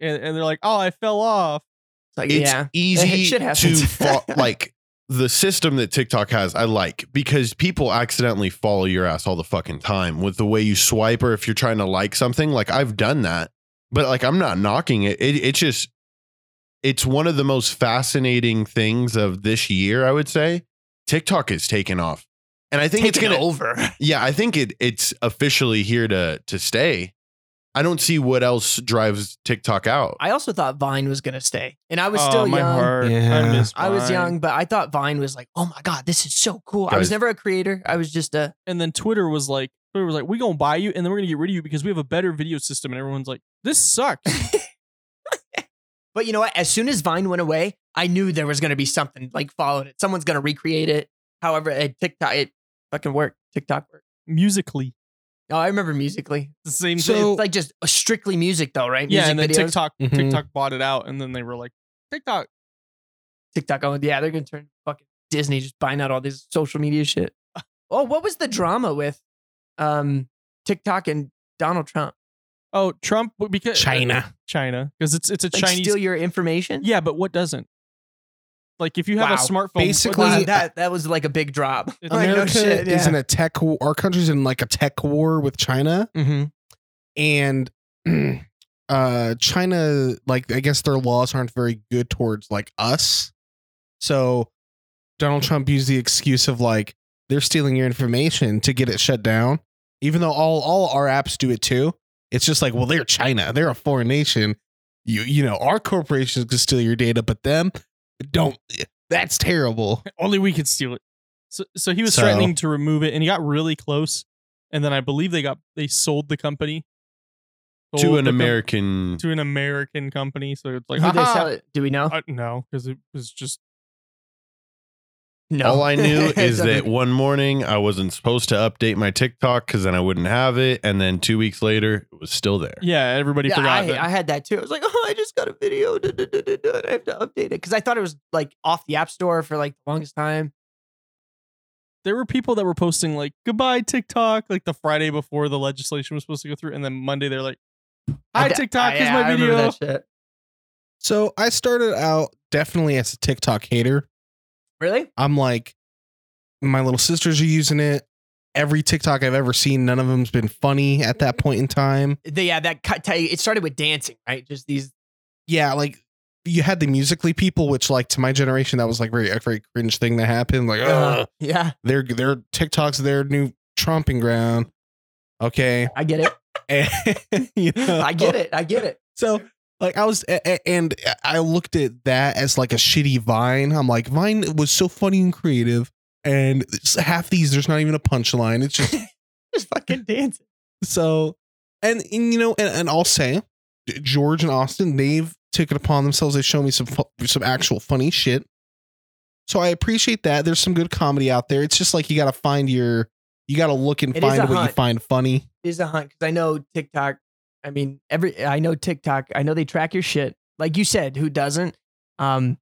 Speaker 2: and, and they're like, oh, I fell off.
Speaker 5: It's like,
Speaker 3: it's
Speaker 5: yeah.
Speaker 3: easy
Speaker 5: Shit
Speaker 3: to fo- like the system that TikTok has. I like because people accidentally follow your ass all the fucking time with the way you swipe or if you're trying to like something. Like I've done that, but like I'm not knocking it. It it's just it's one of the most fascinating things of this year. I would say TikTok is taken off, and I think it's gonna
Speaker 5: over.
Speaker 3: Yeah, I think it it's officially here to to stay. I don't see what else drives TikTok out.
Speaker 5: I also thought Vine was gonna stay, and I was
Speaker 2: Oh,
Speaker 5: still
Speaker 2: my
Speaker 5: young.
Speaker 2: heart.
Speaker 4: Yeah.
Speaker 2: I miss.
Speaker 5: I was young, but I thought Vine was like, oh my god, this is so cool. I was never a creator. I was just a
Speaker 2: and then Twitter was like, Twitter was like, we gonna buy you, and then we're gonna get rid of you because we have a better video system, and everyone's like, this sucks.
Speaker 5: But you know what? As soon as Vine went away, I knew there was going to be something like followed it. Someone's going to recreate it. However, it, TikTok, it fucking worked. TikTok worked.
Speaker 2: Musically,
Speaker 5: Oh, I remember musically.
Speaker 2: the same
Speaker 4: So-
Speaker 2: thing.
Speaker 5: it's like just strictly music, though, right?
Speaker 2: Yeah,
Speaker 5: music
Speaker 2: and then
Speaker 5: videos.
Speaker 2: TikTok,
Speaker 4: Mhm.
Speaker 2: TikTok bought it out, and then they were like, TikTok.
Speaker 5: TikTok. Oh, yeah, they're going to turn fucking Disney just buying out all this social media shit. Oh, what was the drama with um TikTok and Donald Trump?
Speaker 2: Oh, Trump because
Speaker 4: China.
Speaker 2: China, because it's it's a
Speaker 5: Like
Speaker 2: Chinese.
Speaker 5: steal your information?
Speaker 2: yeah, but what doesn't? Like if you have
Speaker 5: Wow.
Speaker 2: a smartphone,
Speaker 4: Basically-
Speaker 2: doesn't-
Speaker 5: Wow, that that was like a big drop.
Speaker 2: It's-
Speaker 5: Like, no
Speaker 4: America
Speaker 5: shit,
Speaker 4: is
Speaker 5: yeah.
Speaker 4: in a tech. War. Our country's in like a tech war with China,
Speaker 2: Mhm.
Speaker 4: and uh, China, like I guess their laws aren't very good towards like us. So Donald Trump used the excuse of like they're stealing your information to get it shut down. even though all all our apps do it too. It's just like, well, they're China, they're a foreign nation. You you know, our corporations can steal your data, but them don't. That's terrible.
Speaker 2: Only we could steal it. So, so he was
Speaker 4: So-
Speaker 2: threatening to remove it, and he got really close. And then I believe they got they sold the company
Speaker 3: to an
Speaker 2: the com-
Speaker 3: American.
Speaker 2: to an American company. So it's like,
Speaker 5: Who they sell it? Do we know?
Speaker 2: Uh, no, because it was just
Speaker 5: No.
Speaker 3: All I knew is that one morning I wasn't supposed to update my TikTok because then I wouldn't have it, and then two weeks later it was still there.
Speaker 2: yeah. Everybody
Speaker 5: Yeah,
Speaker 2: forgot.
Speaker 5: I,
Speaker 2: that.
Speaker 5: I had that too. I was like, oh, I just got a video. duh, duh, duh, duh, duh, I have to update it because I thought it was like off the app store for like the longest time.
Speaker 2: there were people that were posting like goodbye TikTok like the Friday before the legislation was supposed to go through, and then Monday they're like, "Hi
Speaker 5: d-
Speaker 2: TikTok,
Speaker 5: I-
Speaker 2: here's my
Speaker 5: I
Speaker 2: video."
Speaker 5: that shit.
Speaker 4: So I started out definitely as a TikTok hater.
Speaker 5: Really?
Speaker 4: I'm like, my little sisters are using it. Every TikTok I've ever seen, none of them's been funny at that point in time.
Speaker 5: The, yeah, that cut. It started with dancing, right? Just these.
Speaker 4: Yeah, like you had the musically people, which like to my generation, that was like very a very cringe thing that happened. Like,
Speaker 5: Uh, yeah,
Speaker 4: their their TikTok's their new tromping ground. Okay,
Speaker 5: I get it.
Speaker 4: and, you know,
Speaker 5: I get it. I get it.
Speaker 4: So like I was, and I looked at that as like a shitty Vine. I'm like, Vine was so funny and creative, and half these there's not even a punchline. It's just
Speaker 5: Just fucking dancing.
Speaker 4: so, and, and you know, and, and I'll say, George and Austin, they've taken upon themselves. They show me some some actual funny shit. So I appreciate that. There's some good comedy out there. It's just like you got to find your, you got to look and
Speaker 5: It
Speaker 4: find what you find funny.
Speaker 5: It is a hunt because I know TikTok. I mean, every I know TikTok. I know they track your shit. Like you said, who doesn't? Um,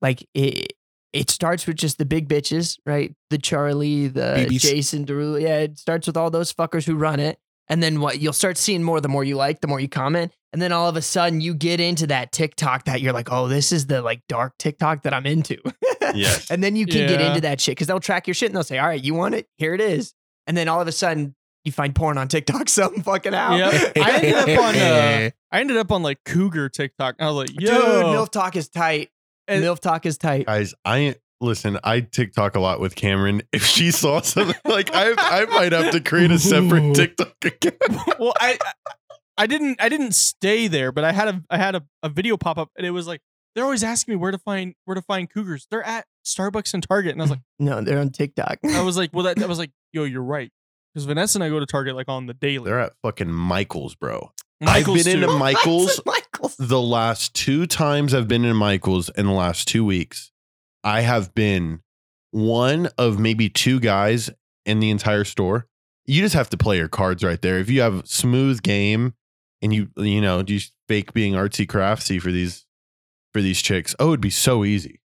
Speaker 5: like it. It starts with just the big bitches, right? The Charlie, the
Speaker 4: BBs.
Speaker 5: Jason Derulo. Yeah, it starts with all those fuckers who run it. And then what? You'll start seeing more the more you like, the more you comment. And then all of a sudden you get into that TikTok that you're like, oh, this is the like dark TikTok that I'm into.
Speaker 3: Yes.
Speaker 5: and then you can get into that shit because they'll track your shit and they'll say, all right, you want it? Here it is. And then all of a sudden you find porn on TikTok, something fucking out.
Speaker 2: Yep. I ended up on, uh, I ended up on like Cougar TikTok. I was like,
Speaker 5: Dude,
Speaker 2: "Yo,
Speaker 5: MILF Talk is tight.
Speaker 2: And-
Speaker 5: MILF Talk is tight.
Speaker 3: Guys, I listen. I TikTok a lot with Cameron. If she saw something like I, I might have to create a separate TikTok account.
Speaker 2: well, I, I- I didn't, I didn't stay there, but I had a, I had a, a video pop up, and it was like they're always asking me where to find, where to find Cougars. They're at Starbucks and Target, and I was like,
Speaker 5: No, they're on TikTok.
Speaker 2: I was like, well, that, I was like, yo, you're right, because Vanessa and I go to Target like on the daily.
Speaker 3: They're at fucking Michaels, bro.
Speaker 2: Michael's
Speaker 3: I've been
Speaker 2: too.
Speaker 3: into Michaels
Speaker 5: Michaels.
Speaker 3: the last two times I've been in Michaels in the last two weeks. I have been one of maybe two guys in the entire store. You just have to play your cards right there. If you have smooth game and you you know do you fake being artsy craftsy for these for these chicks, oh, it'd be so easy.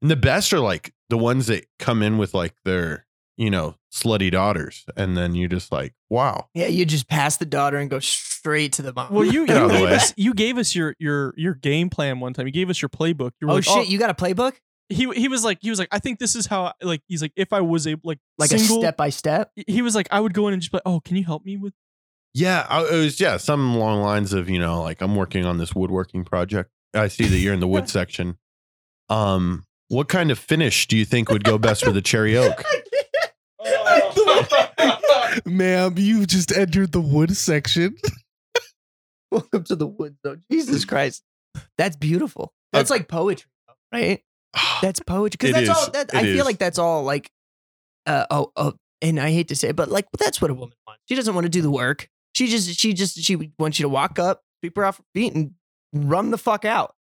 Speaker 3: And the best are like the ones that come in with like their you know slutty daughters, and then you just like wow.
Speaker 5: Yeah, you just pass the daughter and go straight to the mom.
Speaker 2: Well, you,
Speaker 3: Get
Speaker 2: you gave us, you gave us your, your, your game plan one time. You gave us your playbook. You were
Speaker 5: oh
Speaker 2: like,
Speaker 5: shit, you got a playbook?
Speaker 2: he, he was like, he was like, I think this is how, like, he's like, if I was able, like,
Speaker 5: Like
Speaker 2: single,
Speaker 5: a step by step?
Speaker 2: he was like, I would go in and just be like, oh, can you help me with
Speaker 3: Yeah, I, it was yeah, some long lines of you know like I'm working on this woodworking project. I see that you're in the wood section. Um, what kind of finish do you think would go best with a cherry oak?
Speaker 4: Ma'am, you just entered the wood section.
Speaker 5: Welcome to the woods, though. Jesus Christ. That's beautiful. That's like poetry, right? That's poetry. Because that's all that
Speaker 3: It
Speaker 5: I feel
Speaker 3: is.
Speaker 5: like that's all like uh oh oh and I hate to say it, but like that's what a woman wants. She doesn't want to do the work. She just she just she wants you to walk up, sweep her off her feet, and run the fuck out.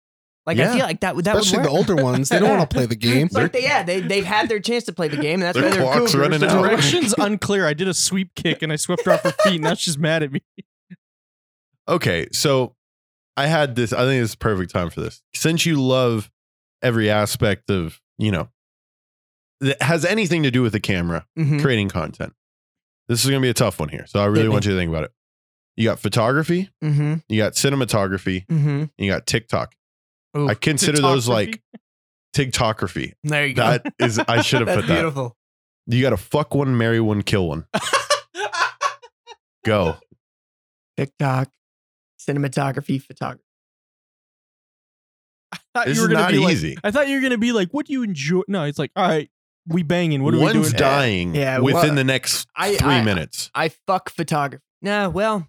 Speaker 5: Like I feel like that would that
Speaker 4: Especially
Speaker 5: would
Speaker 4: the older ones. They don't want to play the game.
Speaker 5: Like they, yeah, they they've had their chance to play the game, and that's
Speaker 3: Their
Speaker 5: why they're
Speaker 3: clock's
Speaker 5: cougars.
Speaker 3: running
Speaker 2: the
Speaker 3: out.
Speaker 2: directions unclear. I did a sweep kick and I swept her off her feet, and now she's mad at me.
Speaker 3: Okay, so I had this. I think it's perfect time for this. Since you love every aspect of you know that has anything to do with the camera
Speaker 5: Mhm.
Speaker 3: creating content, this is going to be a tough one here. So I really want you to think about it. You got photography,
Speaker 5: Mm-hmm.
Speaker 3: you got cinematography,
Speaker 5: Mm-hmm.
Speaker 3: and you got TikTok.
Speaker 5: Ooh,
Speaker 3: I consider those like TikTography.
Speaker 5: there you go.
Speaker 3: That is, I should have put that.
Speaker 5: beautiful.
Speaker 3: You got to fuck one, marry one, kill one. Go.
Speaker 5: TikTok, cinematography, photography.
Speaker 2: thought
Speaker 3: This
Speaker 2: you were
Speaker 3: is
Speaker 2: gonna
Speaker 3: not
Speaker 2: be like-
Speaker 3: easy.
Speaker 2: I thought you were gonna be like, what do you enjoy? No, it's like, all right, we banging? What are we doing?
Speaker 3: One's dying
Speaker 5: Yeah,
Speaker 3: within
Speaker 5: well,
Speaker 3: the next
Speaker 5: I-
Speaker 3: three
Speaker 5: I-
Speaker 3: minutes.
Speaker 5: I fuck photography. Nah, well,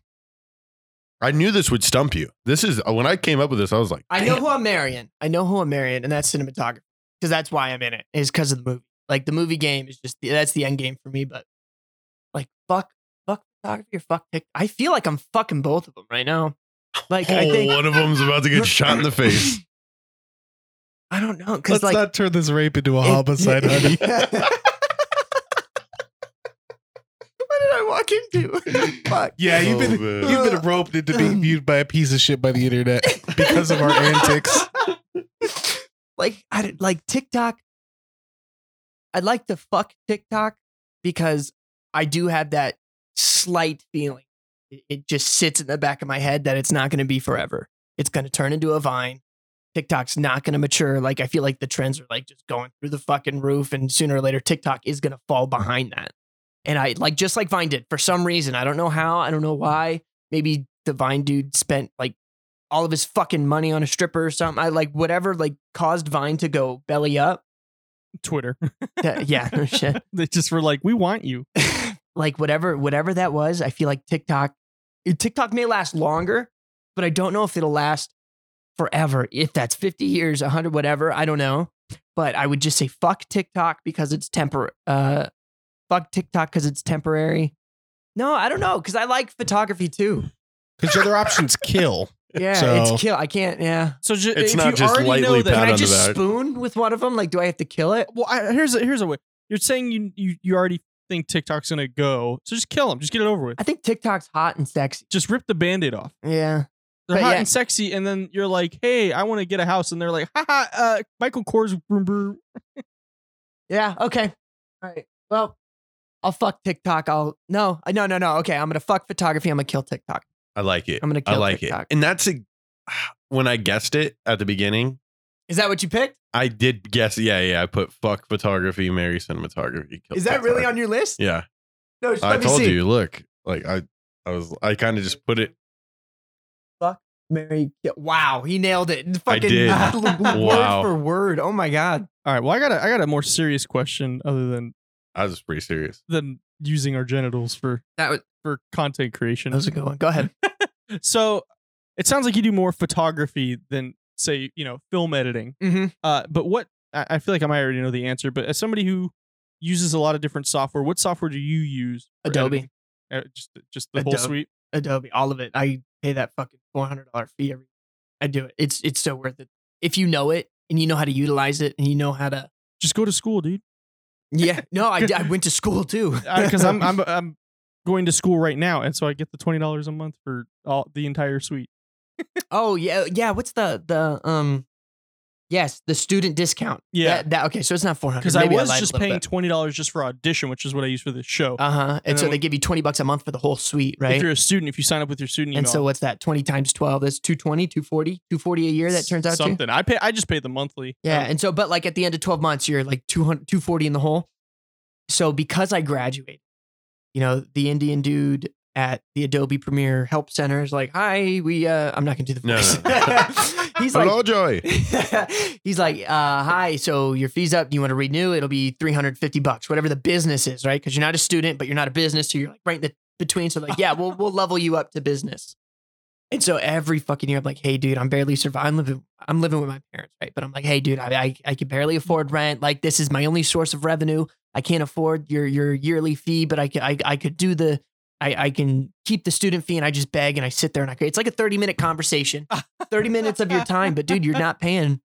Speaker 3: I knew this would stump you. This is uh, when I came up with this. I was like,
Speaker 5: I know who I'm marrying. I know who I'm marrying, and that's cinematography because that's why I'm in it. Is because of the movie. Like the movie game is just that's the end game for me. But like fuck, fuck photography or fuck TikTok. I feel like I'm fucking both of them right now. Like I
Speaker 3: Oh,
Speaker 5: think
Speaker 3: one of them's about to get shot in the face.
Speaker 5: I don't know because
Speaker 4: Let's
Speaker 5: like
Speaker 4: not turn this rape into a
Speaker 5: it-
Speaker 4: homicide, honey.
Speaker 5: what did I walk into? Fuck.
Speaker 4: Yeah, you've
Speaker 3: Oh,
Speaker 4: been
Speaker 3: man.
Speaker 4: you've been roped into being viewed by a piece of shit by the internet because of our antics.
Speaker 5: like I did- like TikTok. I'd like to fuck TikTok because I do have that slight feeling. It, it just sits in the back of my head that it's not going to be forever. It's going to turn into a vine. TikTok's not going to mature. Like I feel like the trends are like just going through the fucking roof, and sooner or later TikTok is going to fall behind that. And I like just like Vine did for some reason. I don't know how. I don't know why. Maybe the Vine dude spent like all of his fucking money on a stripper or something. I like whatever like caused Vine to go belly up.
Speaker 2: Twitter.
Speaker 5: That- yeah, no shit.
Speaker 2: they just were like, we want you.
Speaker 5: like whatever whatever that was. I feel like TikTok TikTok may last longer, but I don't know if it'll last forever. If that's 50 years, 100 whatever, I don't know. But I would just say fuck TikTok because it's tempor uh fuck TikTok cuz it's temporary. No, I don't know cuz I like photography too.
Speaker 4: Because your other options kill.
Speaker 5: Yeah,
Speaker 4: So-
Speaker 5: it's kill. I can't, yeah.
Speaker 2: So ju-
Speaker 3: It's
Speaker 2: if
Speaker 3: not
Speaker 2: you
Speaker 3: just
Speaker 2: already know
Speaker 3: lightly
Speaker 2: that,
Speaker 3: pat
Speaker 5: Can I just
Speaker 3: back.
Speaker 5: spoon with one of them? Like do I have to kill it?
Speaker 2: well, I, here's a, here's a way. You're saying you you you already think TikTok's gonna go, so just kill them. Just get it over with.
Speaker 5: I think TikTok's hot and sexy.
Speaker 2: Just rip the band-aid off.
Speaker 5: Yeah.
Speaker 2: They're
Speaker 5: But
Speaker 2: hot
Speaker 5: yeah.
Speaker 2: and sexy, and then you're like, "Hey, I want to get a house," and they're like, "Haha, uh, Michael Kors." Broom, broom.
Speaker 5: Yeah. Okay. All right. Well, I'll fuck TikTok. I'll no, uh, no, no, no. Okay, I'm gonna fuck photography. I'm gonna kill TikTok.
Speaker 3: I like it.
Speaker 5: I'm gonna
Speaker 3: I
Speaker 5: kill
Speaker 3: like
Speaker 5: TikTok.
Speaker 3: it. And that's a when I guessed it at the beginning.
Speaker 5: Is that what you picked?
Speaker 3: I did guess. Yeah, yeah. I put fuck photography, marry cinematography. kill
Speaker 5: Is that really on your list?
Speaker 3: Yeah,
Speaker 5: No, just
Speaker 3: I
Speaker 5: let me
Speaker 3: told
Speaker 5: see.
Speaker 3: you. Look, like I, I was, I kind of just put it.
Speaker 5: Fuck Mary. kill- Wow, he nailed it. Fucking
Speaker 3: did.
Speaker 5: word
Speaker 3: Wow.
Speaker 5: for word. Oh my god.
Speaker 2: All right. Well, I got a I got a more serious question other than
Speaker 3: I was pretty serious.
Speaker 2: than using our genitals for
Speaker 5: That was
Speaker 2: for content creation.
Speaker 5: that was a good one. Go ahead.
Speaker 2: So it sounds like you do more photography than say you know film editing.
Speaker 5: mm-hmm.
Speaker 2: Uh, but what I, I feel like I might already know the answer. But as somebody who uses a lot of different software, what software do you use? for
Speaker 5: Adobe.
Speaker 2: editing? Uh, just just the whole
Speaker 5: Adobe.
Speaker 2: suite.
Speaker 5: Adobe, all of it. I pay that fucking four hundred dollar fee every. I do it. It's it's so worth it if you know it and you know how to utilize it and you know how to.
Speaker 2: Just go to school, dude.
Speaker 5: Yeah. No, I, I went to school too.
Speaker 2: Because I'm I'm I'm going to school right now, and so I get the twenty dollars a month for all the entire suite.
Speaker 5: Oh yeah, yeah. What's the the um? Yes, the student discount.
Speaker 2: Yeah.
Speaker 5: That, that- okay. So it's not four hundred.
Speaker 2: Because I was just paying twenty dollars just for audition, which is what I use for this show.
Speaker 5: Uh huh. And,
Speaker 2: And
Speaker 5: so they give you twenty bucks a month for the whole suite, right?
Speaker 2: If you're a student, if you sign up with your student email,
Speaker 5: And so what's that? Twenty times twelve. That's 220, 240, 240 a year. That turns out to.
Speaker 2: something. I pay. I just pay the monthly.
Speaker 5: Yeah.
Speaker 2: Um,
Speaker 5: And so, but like at the end of twelve months, you're like 200, 240 in the hole. So because I graduated, you know, the Indian dude at the Adobe Premiere Help Center is like, "Hi, we." uh I'm not gonna do the
Speaker 3: No,
Speaker 5: voice.
Speaker 3: no.
Speaker 5: He's like,
Speaker 3: Hello, Joy.
Speaker 5: he's like, uh, hi, so your fee's up. Do You want to renew? It'll be 350 bucks, whatever the business is, right? Because you're not a student, but you're not a business. So you're like right in the between. So like, yeah, we'll we'll level you up to business. And so every fucking year, I'm like, hey, dude, I'm barely surviving. I'm living, I'm living with my parents, right? But I'm like, hey, dude, I, I, I can barely afford rent. Like, this is my only source of revenue. I can't afford your your yearly fee, but I could, I, I could do the, I, I can keep the student fee, and I just beg and I sit there and I. It's like a 30 minute conversation, 30 minutes of your time, but dude, you're not paying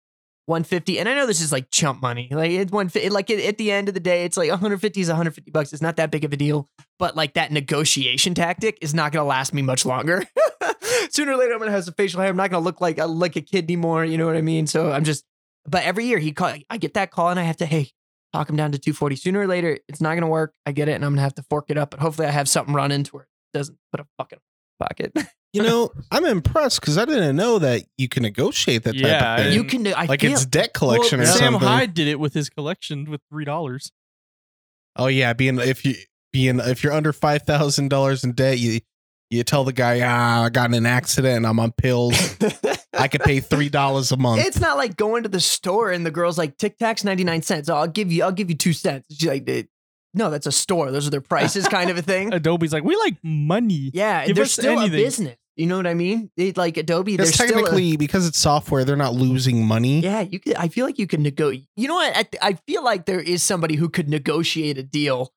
Speaker 5: 150. And I know this is like chump money. Like it's one, like at, the end of the day, it's like 150 is 150 bucks. It's not that big of a deal, but like that negotiation tactic is not to last me much longer. Sooner or later, I'm to have some facial hair. I'm not to look like a, like a kid anymore. You know what I mean? So I'm just, but every year he call, I get that call and I have to, hey, talk him down to 240. Sooner or later, it's not going to work. I get it. And I'm going to have to fork it up, but hopefully I have something run into where it doesn't put a fucking pocket.
Speaker 4: You know, I'm impressed because I didn't know that you can negotiate that type
Speaker 2: Yeah,
Speaker 4: of thing.
Speaker 5: you can, I
Speaker 4: like
Speaker 5: feel,
Speaker 4: it's debt collection
Speaker 2: well,
Speaker 4: or
Speaker 2: Sam
Speaker 4: something.
Speaker 2: Hyde did it with his collection with three dollars.
Speaker 4: Oh yeah, being if you being if you're under five thousand dollars in debt, you you tell the guy, ah, I got in an accident and I'm on pills. I could pay three dollars a month.
Speaker 5: It's not like going to the store and the girl's like Tic Tacs ninety nine cents. Oh, I'll give you I'll give you two cents. She's like, "Eh, no, that's a store. Those are their prices, kind of a thing.
Speaker 2: Adobe's like, we like money.
Speaker 5: Yeah,
Speaker 2: Give
Speaker 5: they're still
Speaker 2: anything.
Speaker 5: a business. You know what I mean? It, like Adobe, they're
Speaker 4: Because
Speaker 5: still a,
Speaker 4: technically, because it's software, they're not losing money.
Speaker 5: yeah. You could. I feel like you could negotiate. You know what? I, I feel like there is somebody who could negotiate a deal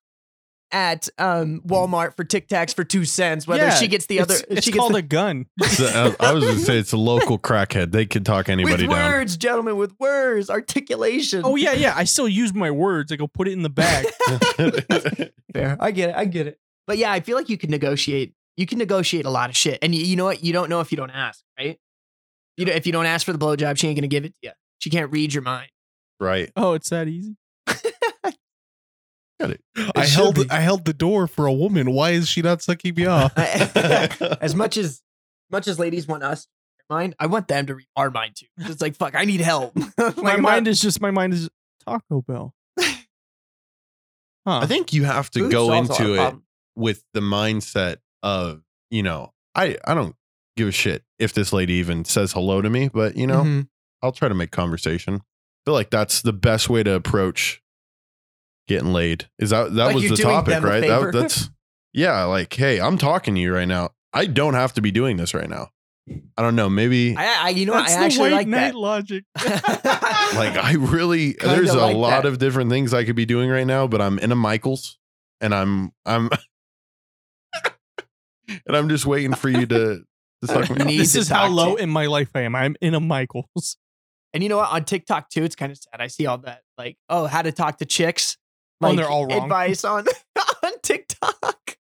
Speaker 5: at um, Walmart for Tic Tacs for two cents. Whether
Speaker 2: Yeah,
Speaker 5: she gets the other,
Speaker 2: It's, it's
Speaker 5: she gets
Speaker 2: called
Speaker 5: the,
Speaker 2: a gun.
Speaker 3: So, I was gonna say it's a local crackhead. They can talk anybody
Speaker 5: with
Speaker 3: down.
Speaker 5: words, gentlemen, with words, articulation.
Speaker 2: Oh yeah, yeah. I still use my words. I go put it in the bag.
Speaker 5: Fair. I get it. I get it. But yeah, I feel like you can negotiate. You can negotiate a lot of shit, and you, you know what? You don't know if you don't ask, right? You know, if you don't ask for the blowjob, she ain't gonna give it to you. She can't read your mind.
Speaker 3: right.
Speaker 2: oh, it's that easy.
Speaker 3: Got it.
Speaker 4: I
Speaker 3: It should
Speaker 4: held
Speaker 3: be.
Speaker 4: I held the door for a woman. Why is she not sucking me off?
Speaker 5: as much as much as ladies want us to mind, I want them to read our mind too. It's like fuck, I need help. like,
Speaker 2: my mind
Speaker 5: not-
Speaker 2: is just my mind is Taco Bell. Huh.
Speaker 3: I think you have to
Speaker 5: food
Speaker 3: go
Speaker 5: solves a lot of
Speaker 3: into it
Speaker 5: problems.
Speaker 3: with the mindset of, you know, I I don't give a shit if this lady even says hello to me, but you know,
Speaker 4: Mhm.
Speaker 3: I'll try to make conversation. I feel like that's the best way to approach getting laid. Is that that
Speaker 5: Like
Speaker 3: was the topic, right? That, that's yeah, like, hey, I'm talking to you right now. I don't have to be doing this right now. I don't know, maybe
Speaker 5: I, I, you know.
Speaker 2: That's
Speaker 5: I actually like
Speaker 2: knight
Speaker 5: that.
Speaker 2: logic.
Speaker 3: like I really
Speaker 5: Kinda
Speaker 3: there's a
Speaker 5: like
Speaker 3: lot
Speaker 5: that.
Speaker 3: of different things I could be doing right now, but I'm in a Michaels and I'm I'm and I'm just waiting for you to, to suck me
Speaker 2: this
Speaker 5: to
Speaker 2: is how low
Speaker 5: to-
Speaker 2: in my life I am. I'm in a Michaels.
Speaker 5: And you know what? On TikTok too, it's kind of sad. I see all that, like, oh, how to talk to chicks.
Speaker 2: Oh,
Speaker 5: Like
Speaker 2: they're all wrong.
Speaker 5: advice on on TikTok.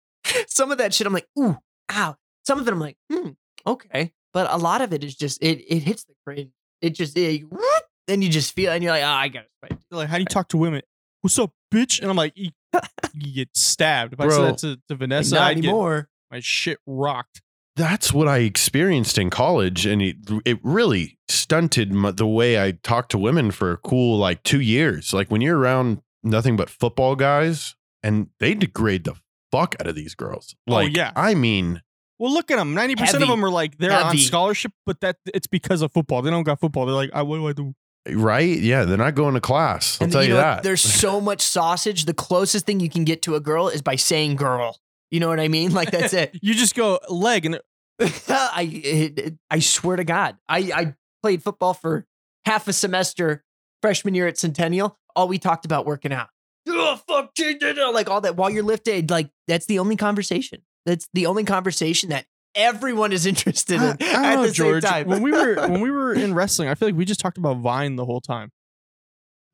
Speaker 5: Some of that shit, I'm like, ooh, ow. Some of it, I'm like, hmm, okay. But a lot of it is just it. It hits the cringe. It just it, whoop, then you just feel, and you're like, oh, I got it.
Speaker 2: They're like, how do you talk to women? What's up, bitch? And I'm like, you, you get stabbed. If I
Speaker 3: Bro.
Speaker 2: said that to, to Vanessa,
Speaker 5: not
Speaker 2: I'd get
Speaker 5: anymore.
Speaker 2: my shit rocked.
Speaker 3: That's what I experienced in college, and it it really stunted my, the way I talked to women for a cool like two years. Like when you're around nothing but football guys, and they degrade the fuck out of these girls.
Speaker 2: Oh,
Speaker 3: Like,
Speaker 2: yeah.
Speaker 3: I mean,
Speaker 2: Well, look at them. Ninety percent of them are like they're on
Speaker 5: Heavy.
Speaker 2: scholarship, but that it's because of football. They don't got football. They're like, I, what do I do?
Speaker 3: right? Yeah, they're not going to class. I'll
Speaker 5: And
Speaker 3: tell you,
Speaker 5: know what?
Speaker 3: that.
Speaker 5: There's so much sausage. The closest thing you can get to a girl is by saying girl. You know what I mean? Like that's it.
Speaker 2: You just go leg and
Speaker 5: I it- I swear to God, I I played football for half a semester freshman year at Centennial. All we talked about working out. Oh fuck, dude, dude, dude," like all that while you're lifted. Like that's the only conversation. That's the only conversation that everyone is interested in
Speaker 2: I, I
Speaker 5: at
Speaker 2: know,
Speaker 5: the
Speaker 2: George.
Speaker 5: same time.
Speaker 2: When we were when we were in wrestling, I feel like we just talked about Vine the whole time.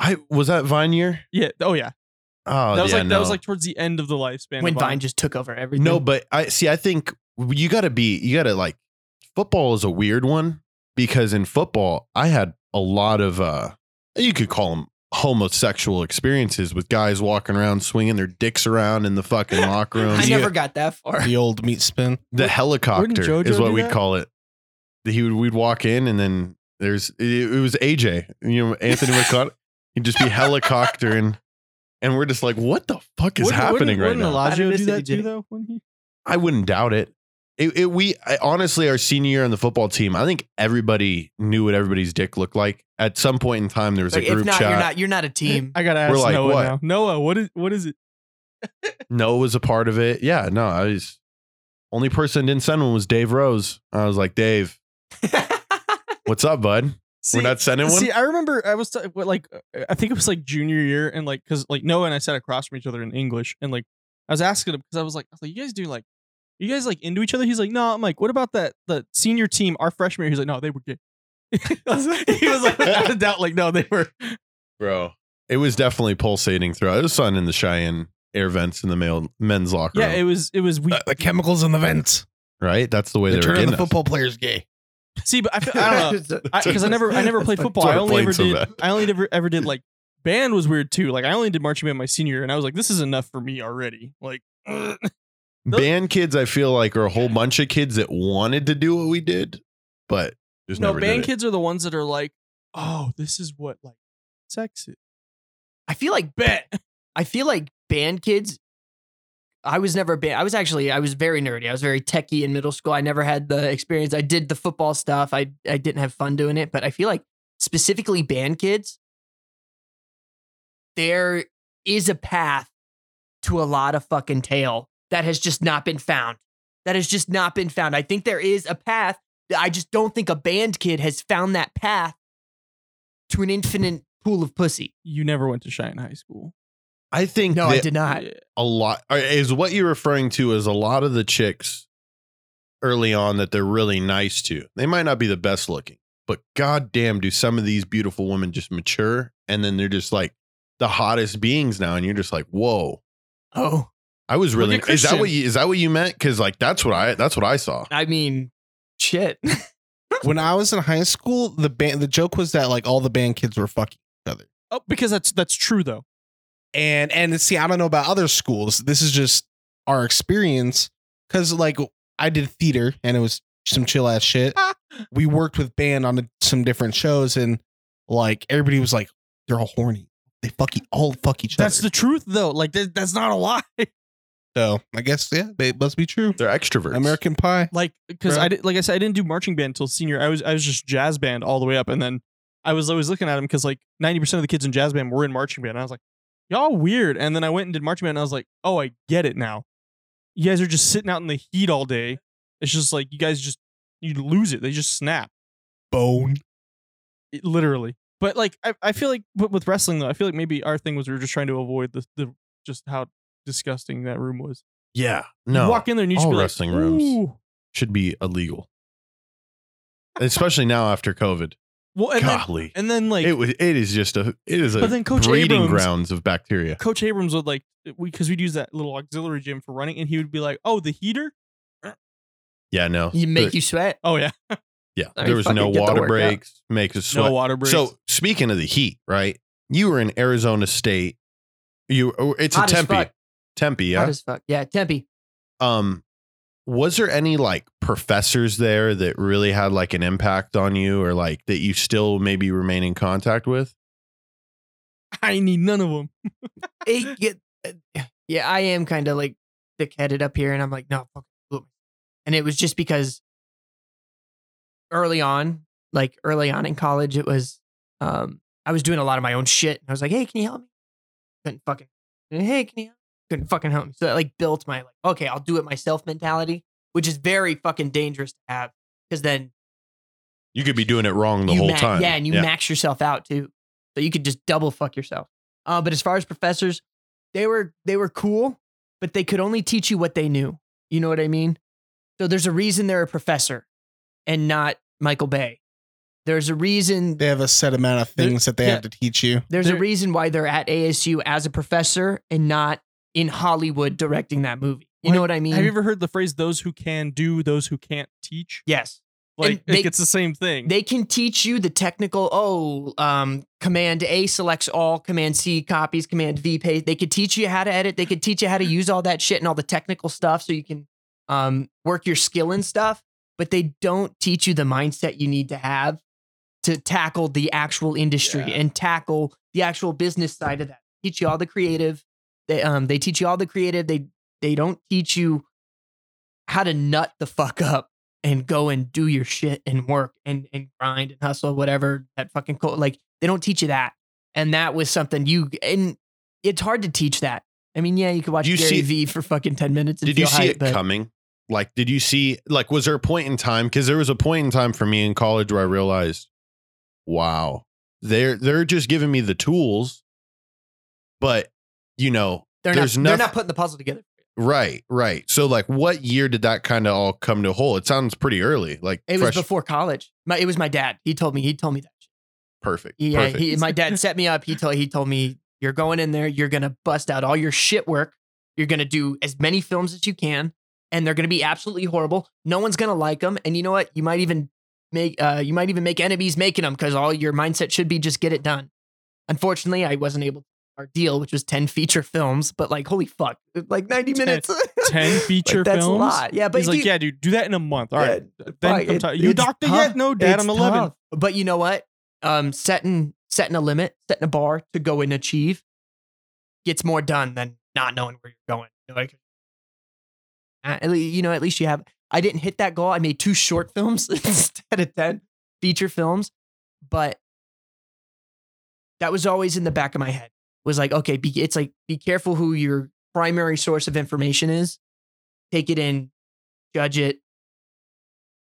Speaker 3: I was that Vine year.
Speaker 2: Yeah. Oh yeah.
Speaker 3: Oh,
Speaker 2: that was
Speaker 3: yeah,
Speaker 2: like that was like towards the end of the lifespan.
Speaker 5: when
Speaker 2: of
Speaker 5: Vine just took over everything.
Speaker 3: No, but I see. I think you got to be. You got to like. Football is a weird one because in football, I had a lot of. uh You could call them homosexual experiences with guys walking around swinging their dicks around in the fucking locker room.
Speaker 5: I
Speaker 4: Yeah.
Speaker 5: never got that far.
Speaker 4: the old meat spin.
Speaker 3: the helicopter
Speaker 2: JoJo
Speaker 3: is what we'd
Speaker 2: that?
Speaker 3: call it. He would we'd walk in and then there's it, it was AJ, you know Anthony McCott. He'd just be helicoptering, and we're just like, what the fuck is
Speaker 2: Wouldn't-
Speaker 3: happening
Speaker 2: wouldn't,
Speaker 3: right
Speaker 2: wouldn't
Speaker 3: now?
Speaker 2: Elijah
Speaker 5: didn't
Speaker 2: do that
Speaker 5: AJ.
Speaker 2: too, though? Wouldn't he?
Speaker 3: I wouldn't doubt it. It, it we I, honestly, our senior year on the football team, I think everybody knew what everybody's dick looked like. At some point in time, there was
Speaker 5: Like,
Speaker 3: a group
Speaker 5: if not,
Speaker 3: chat.
Speaker 5: you're not you're not a team.
Speaker 2: I gotta ask
Speaker 3: We're like,
Speaker 2: Noah
Speaker 3: what?
Speaker 2: now. Noah, what is what is it?
Speaker 3: Noah was a part of it. Yeah, no, I was only person didn't send one was Dave Rose. I was like, Dave, what's up, bud?
Speaker 2: See,
Speaker 3: We're not sending one.
Speaker 2: See, I remember I was t- what, like, I think it was like junior year, and like, cause like Noah and I sat across from each other in English, and like, I was asking him because I was like, I was like, you guys do like, you guys like into each other? He's like, no. I'm like, what about that the senior team, our freshman year? He's like, no, they were gay. I was like- he was like, without a doubt, like, no, they were.
Speaker 3: bro. It was definitely pulsating throughout. It was fun in the Cheyenne air vents in the male men's locker
Speaker 2: Yeah,
Speaker 3: room.
Speaker 2: it was. It was. We
Speaker 4: Uh, the chemicals in the vents.
Speaker 3: right? That's the way
Speaker 4: They're
Speaker 3: they were
Speaker 4: turning
Speaker 3: getting
Speaker 4: the
Speaker 3: us.
Speaker 4: football players gay.
Speaker 2: see, but I, feel, I don't know. because I, never I never played football. I only ever
Speaker 3: playing
Speaker 2: did
Speaker 3: bad.
Speaker 2: I only ever ever did like band was weird too. Like I only did marching band my senior year, and I was like, this is enough for me already. Like
Speaker 3: Band kids, I feel like, are a whole bunch of kids that wanted to do what we did, but just
Speaker 2: no,
Speaker 3: never
Speaker 2: band
Speaker 3: did it.
Speaker 2: kids are the ones that are like, oh, this is what like sex is.
Speaker 5: I feel like
Speaker 2: Bet.
Speaker 5: I feel like band kids I was never band. I was actually I was very nerdy. I was very techie in middle school. I never had the experience. I did the football stuff. I I didn't have fun doing it, but I feel like specifically band kids, there is a path to a lot of fucking tail that has just not been found. That has just not been found. I think there is a path. I just don't think a band kid has found that path to an infinite pool of pussy.
Speaker 2: You never went to Cheyenne High School.
Speaker 3: I think
Speaker 5: No, I
Speaker 3: that
Speaker 5: did not.
Speaker 3: A lot uh, is what you're referring to is a lot of the chicks early on that they're really nice to. They might not be the best looking, but goddamn, do some of these beautiful women just mature and then they're just like the hottest beings now, and you're just like, whoa.
Speaker 5: Oh,
Speaker 3: I was really
Speaker 2: at
Speaker 3: is that what you is that what you meant? Because like that's what I that's what I saw.
Speaker 5: I mean, shit.
Speaker 4: when I was in high school, the band the joke was that like all the band kids were fucking each other.
Speaker 2: Oh, because that's that's true though.
Speaker 4: And and see, I don't know about other schools. This is just our experience. Cause like I did theater and it was some chill ass shit. Ah. we worked with band on a, some different shows and like everybody was like, they're all horny. They fuck e- all fuck each
Speaker 2: That's
Speaker 4: other.
Speaker 2: That's the truth though. Like that, that's not a lie.
Speaker 4: so I guess yeah, it must be true.
Speaker 3: They're extroverts.
Speaker 4: American Pie.
Speaker 2: like because
Speaker 4: Right.
Speaker 2: I did, like I said, I didn't do marching band until senior. I was I was just jazz band all the way up, and then I was always looking at them because like ninety percent of the kids in jazz band were in marching band. And I was like, y'all weird. And then I went and did marching band, and I was like, oh, I get it now. You guys are just sitting out in the heat all day. It's just like you guys just you lose it. They just snap.
Speaker 4: Bone.
Speaker 2: It- literally. But like I, I feel like with with wrestling though, I feel like maybe our thing was we were just trying to avoid the the just how disgusting that room was.
Speaker 3: Yeah.
Speaker 2: You
Speaker 3: No.
Speaker 2: walk in there and you just
Speaker 3: all
Speaker 2: be like,
Speaker 3: wrestling rooms.
Speaker 2: "Ooh."
Speaker 3: should be illegal. Especially now after COVID.
Speaker 2: Well, and then,
Speaker 3: Golly.
Speaker 2: and then like
Speaker 3: it was it is just a it is a
Speaker 2: But then Coach
Speaker 3: breeding
Speaker 2: Abrams-
Speaker 3: grounds of bacteria.
Speaker 2: Coach Abrams would like we because we'd use that little auxiliary gym for running, and he would be like, "Oh, the heater?
Speaker 3: Yeah, no.
Speaker 5: You make
Speaker 3: There-
Speaker 5: you sweat.
Speaker 2: Oh yeah,
Speaker 3: Yeah,
Speaker 5: I mean,
Speaker 3: there was
Speaker 5: fucking
Speaker 3: no
Speaker 5: get the
Speaker 3: water
Speaker 5: workout.
Speaker 3: breaks. Make us sweat.
Speaker 2: no water breaks."
Speaker 3: So speaking of the heat, right? You were in Arizona State. You oh, it's
Speaker 5: Hot
Speaker 3: a
Speaker 5: as
Speaker 3: Tempe.
Speaker 5: fuck.
Speaker 3: Tempe,
Speaker 5: Hot
Speaker 3: yeah.
Speaker 5: as fuck. Yeah, Tempe.
Speaker 3: Um, was there any like professors there that really had like an impact on you, or like that you still maybe remain in contact with?
Speaker 2: I need none of them.
Speaker 5: It get, uh, yeah, I am kind of like thick headed up here, and I'm like, no, fuck. And it was just because early on, like early on in college, it was um I was doing a lot of my own shit. And I was like, hey, can you help me? Couldn't fucking hey, can you help? Couldn't fucking help me. So that like built my like, okay, I'll do it myself mentality, which is very fucking dangerous to have. Because then
Speaker 3: You could be doing it wrong the
Speaker 5: you
Speaker 3: whole
Speaker 5: ma-
Speaker 3: time.
Speaker 5: Yeah, and you max yourself out too. So you could just double fuck yourself. Uh, but as far as professors, they were they were cool, but they could only teach you what they knew. You know what I mean? So there's a reason they're a professor and not Michael Bay. There's a reason
Speaker 4: They have a set amount of things that they
Speaker 2: yeah.
Speaker 4: have to teach you.
Speaker 5: there's a reason why they're at ASU as a professor and not in Hollywood directing that movie. You
Speaker 2: Like,
Speaker 5: know what I mean?
Speaker 2: Have you ever heard the phrase "those who can do, those who can't teach"?
Speaker 5: yes.
Speaker 2: Like
Speaker 5: they-
Speaker 2: it's the same thing.
Speaker 5: They can teach you the technical, oh, um, command A selects all, command C copies, command V paste. They could teach you how to edit. They could teach you how to use all that shit and all the technical stuff so you can um, work your skill and stuff. But they don't teach you the mindset you need to have to tackle the actual industry
Speaker 3: Yeah.
Speaker 5: and tackle the actual business side of that. Teach you all the creative. They um they teach you all the creative. They they don't teach you how to nut the fuck up and go and do your shit and work and and grind and hustle whatever that fucking co- like they don't teach you that and that was something you and it's hard to teach that i mean yeah you could watch
Speaker 3: You
Speaker 5: gary
Speaker 3: see-
Speaker 5: vee for fucking 10 minutes and
Speaker 3: Did you see
Speaker 5: hype,
Speaker 3: it
Speaker 5: but
Speaker 3: coming? Like, did you see like was there a point in time? Because there was a point in time for me in college where I realized, wow, they're they're just giving me the tools, but you know,
Speaker 5: they're not
Speaker 3: there's
Speaker 5: they're not putting the puzzle together
Speaker 3: right, right. So like, what year did that kind of all come to a whole? It sounds pretty early. Like,
Speaker 5: it was before college my, it was my dad he told me he told me that
Speaker 3: perfect.
Speaker 5: yeah
Speaker 3: perfect.
Speaker 5: he, my dad set me up he told he told me you're going in there you're gonna bust out all your shit work you're gonna do as many films as you can and they're gonna be absolutely horrible no one's gonna like them and you know what you might even make uh you might even make enemies making them because all your mindset should be just get it done unfortunately i wasn't able to our deal which was 10 feature films but like holy fuck like 90
Speaker 2: Ten-
Speaker 5: minutes
Speaker 2: Ten feature
Speaker 5: Like, that's
Speaker 2: films.
Speaker 5: a lot yeah but
Speaker 2: He's like, yeah, dude, do that in a month. All right.
Speaker 5: Yeah,
Speaker 2: then
Speaker 5: fuck,
Speaker 2: I'm
Speaker 5: it-
Speaker 2: tired. You doctor
Speaker 5: tough.
Speaker 2: yet? No, Dad.
Speaker 5: It's
Speaker 2: I'm 11.
Speaker 5: tough. But you know what? Um, setting setting a limit, setting a bar to go and achieve gets more done than not knowing where you're going. Like at you know, at least you have. I didn't hit that goal. I made two short films instead of ten feature films, but that was always in the back of my head. Was like, okay, be, it's like be careful who your primary source of information is. Take it in, judge it,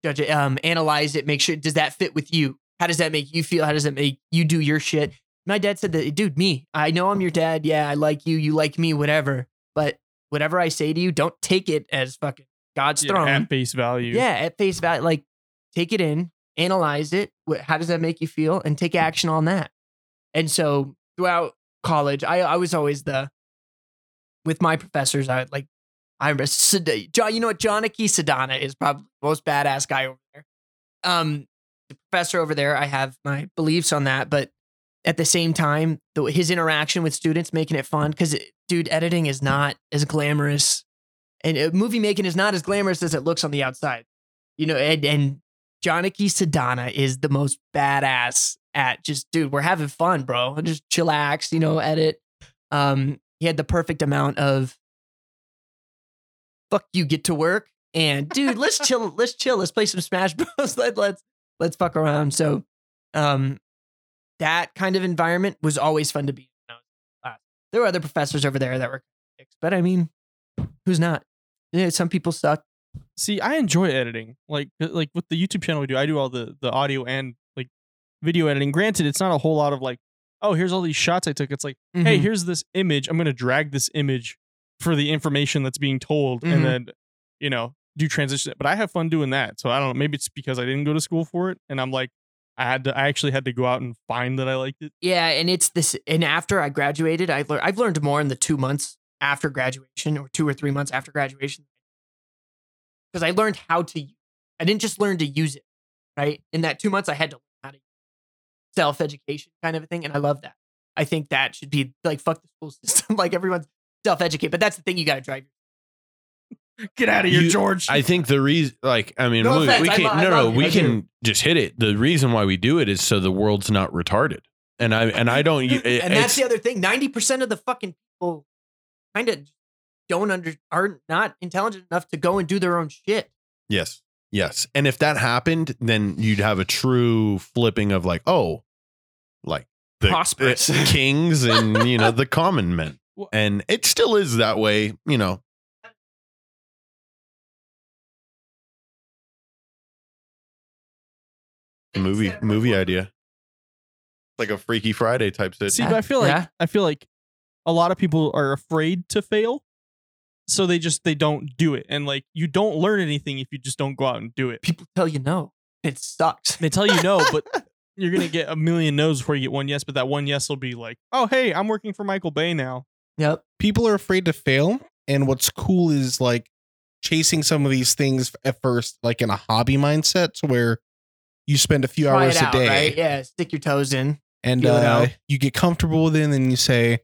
Speaker 5: judge it, um, analyze it, make sure does that fit with you? How does that make you feel? How does that make you do your shit? My dad said that, dude, me, I know I'm your dad. Yeah, I like you. You like me, whatever. But whatever I say to you, don't take it as fucking God's
Speaker 2: Yeah,
Speaker 5: throne.
Speaker 2: at face value.
Speaker 5: Yeah, at face value. Like, take it in, analyze it. How does that make you feel? And take action on that. And so throughout college, I, I was always the, with my professors, I like, I remember, John, you know what? Johnny Sedana is probably the most badass guy over there. Um, the professor over there, I have my beliefs on that, but at the same time, the, his interaction with students, making it fun, because dude, editing is not as glamorous and uh, movie making is not as glamorous as it looks on the outside. You know, and, and Joniki Sadana is the most badass at just, dude, we're having fun, bro. Just chillax, you know, edit. Um, he had the perfect amount of fuck you get to work and dude, let's chill, let's chill, let's play some Smash Bros. Let, let's let's fuck around. So um that kind of environment was always fun to be in. when I was in class. There were other professors over there that were dicks, but I mean, who's not? Yeah, some people suck.
Speaker 2: See, I enjoy editing. Like uh, like with the YouTube channel we do, I do all the the audio and like video editing. Granted, it's not a whole lot of like, oh, here's all these shots I took. It's like, hey,
Speaker 5: Mhm.
Speaker 2: here's this image. I'm gonna drag this image for the information that's being told,
Speaker 5: Mhm.
Speaker 2: and then you know do transition. But I have fun doing that. So I don't know. Maybe it's because I didn't go to school for it, and I'm like, I had to. I actually had to go out and find that I liked it.
Speaker 5: Yeah, and it's this. And after I graduated, I learned. I've learned more in the two months after graduation, or two or three months after graduation, because I learned how to. I didn't just learn to use it, right? In that two months, I had to learn how to self education kind of a thing, and I love that. I think that should be like fuck the school system, like everyone's self educate. But that's the thing you got to drive.
Speaker 2: Get out of
Speaker 3: here,
Speaker 2: George.
Speaker 3: I think the reason, like, I mean,
Speaker 5: No
Speaker 3: we,
Speaker 5: offense,
Speaker 3: we can
Speaker 5: lo- I
Speaker 3: no,
Speaker 5: love
Speaker 3: no, we can just hit it. The reason why we do it is so the world's not retarded, and I and I don't. it-
Speaker 5: and that's the other thing. Ninety percent of the fucking people kind of don't under are not intelligent enough to go and do their own shit.
Speaker 3: Yes. Yes. And if that happened, then you'd have a true flipping of like, oh, like the eh,
Speaker 5: Prosperous.
Speaker 3: the kings and, you know, the common men. And it still is that way, you know. Movie movie idea. Like a Freaky Friday type situation.
Speaker 2: See, but I feel like
Speaker 5: Yeah.
Speaker 2: I feel like a lot of people are afraid to fail, so they just they don't do it. And like you don't learn anything if you just don't go out and do it.
Speaker 5: People tell you no. It sucks.
Speaker 2: They tell you no, but you're gonna get a million no's before you get one yes. But that one yes will be like, oh hey, I'm working for Michael Bay now.
Speaker 5: Yep.
Speaker 4: people are afraid to fail and what's cool is like chasing some of these things at first like in a hobby mindset to where you spend a few
Speaker 5: Try
Speaker 4: hours
Speaker 5: it
Speaker 4: a day
Speaker 5: right? Yeah. Stick your toes in.
Speaker 4: and uh, you get comfortable with it and then you say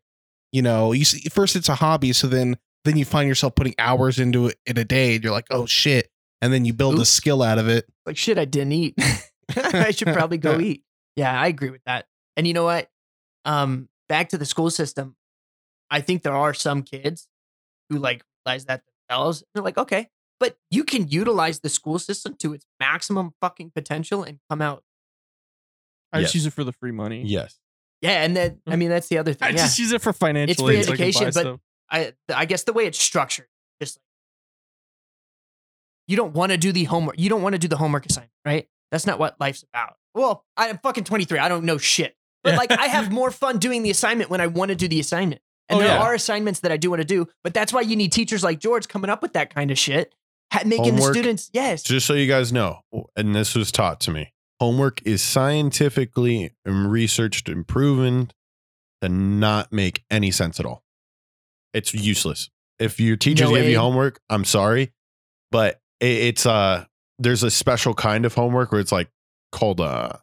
Speaker 4: you know you see, first it's a hobby so then then you find yourself putting hours into it in a day and you're like oh shit and then you build a skill out of it
Speaker 5: Like shit, I didn't eat. I should probably go eat. Yeah, I agree with that. And you know what? Um, back to the school system. I think there are some kids who like realize that themselves. They're like, okay, but you can utilize the school system to its maximum fucking potential and come out.
Speaker 2: I just use it for the free money.
Speaker 3: yes.
Speaker 5: Yeah, and then I mean that's the other thing.
Speaker 2: I
Speaker 5: yeah.
Speaker 2: just use it for financial.
Speaker 5: free
Speaker 2: aid so I can buy
Speaker 5: education, but-
Speaker 2: stuff.
Speaker 5: I I guess the way it's structured, just like you don't want to do the homework. You don't want to do the homework assignment, right? That's not what life's about. Well, I am fucking 23. I don't know shit. But like I have more fun doing the assignment when I want to do the assignment. And
Speaker 2: Oh,
Speaker 5: there
Speaker 2: yeah.
Speaker 5: are assignments that I do want to do, but that's why you need teachers like George coming up with that kind of shit, making
Speaker 3: Homework.
Speaker 5: the students yes.
Speaker 3: Just so you guys know, and this was taught to me, homework is scientifically researched and proven to not make any sense at all. It's useless. If your teachers
Speaker 5: No
Speaker 3: give you homework, I'm sorry, but it, it's uh there's a special kind of homework where it's like called a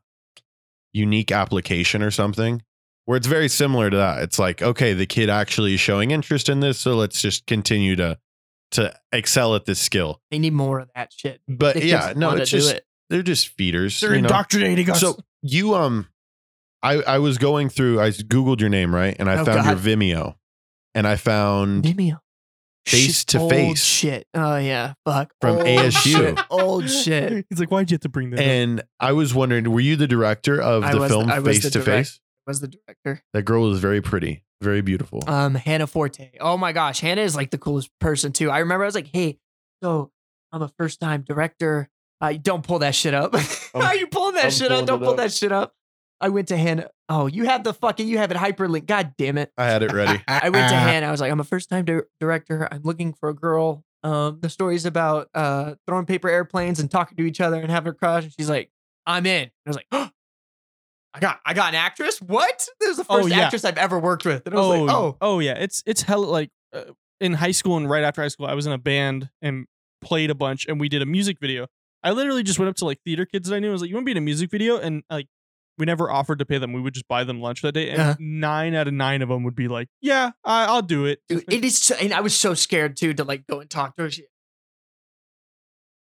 Speaker 3: unique application or something where it's very similar to that. It's like, okay, the kid actually is showing interest in this, so let's just continue to to excel at this skill.
Speaker 5: They need more of that shit.
Speaker 3: But
Speaker 5: The
Speaker 3: yeah, no, it's just
Speaker 5: it.
Speaker 3: they're just feeders.
Speaker 2: They're
Speaker 3: you know?
Speaker 2: indoctrinating us.
Speaker 3: So you um, I I was going through. I googled your name right, and I
Speaker 5: Oh,
Speaker 3: found your Vimeo, and I found
Speaker 5: Vimeo.
Speaker 3: Face to
Speaker 5: old
Speaker 3: face.
Speaker 5: Shit. Oh yeah. Fuck.
Speaker 3: From
Speaker 5: Old
Speaker 3: ASU.
Speaker 5: shit. Old shit.
Speaker 2: He's like, why'd you have to bring that? up?
Speaker 3: And I was wondering, were you the director of
Speaker 5: I
Speaker 3: the
Speaker 5: was-
Speaker 3: film
Speaker 5: I was
Speaker 3: Face
Speaker 5: the
Speaker 3: to
Speaker 5: direct-
Speaker 3: Face?
Speaker 5: Was the director.
Speaker 3: That girl was very pretty, very beautiful.
Speaker 5: Um, Hannah Forte. Oh my gosh, Hannah is like the coolest person too. I remember I was like, hey, so I'm a first time director. Uh, don't pull that shit up. Why are you pulling that
Speaker 3: I'm
Speaker 5: shit
Speaker 3: pulling
Speaker 5: up? Don't
Speaker 3: it
Speaker 5: pull
Speaker 3: up.
Speaker 5: that shit up. I went to Hannah. Oh, you have the fucking, you have it hyperlink. God damn it.
Speaker 3: I had it ready.
Speaker 5: I went to Hannah. I was like, I'm a first time di- director. I'm looking for a girl. Um, the story's about uh throwing paper airplanes and talking to each other and having a crush. And she's like, I'm in. And I was like, oh, I got I got an actress. What? This is the
Speaker 2: Oh,
Speaker 5: first
Speaker 2: yeah.
Speaker 5: actress I've ever worked with. And I was
Speaker 2: oh,
Speaker 5: like, oh,
Speaker 2: oh yeah, it's it's hell like uh, in high school and right after high school, I was in a band and played a bunch, and we did a music video. I literally just went up to like theater kids that I knew. I was like, "You want to be in a music video?" And like, we never offered to pay them. We would just buy them lunch that day, and
Speaker 5: Uh-huh.
Speaker 2: nine out of nine of them would be like, "Yeah, I, I'll do it."
Speaker 5: Dude, it is, so, and I was so scared too to like go and talk to her. She,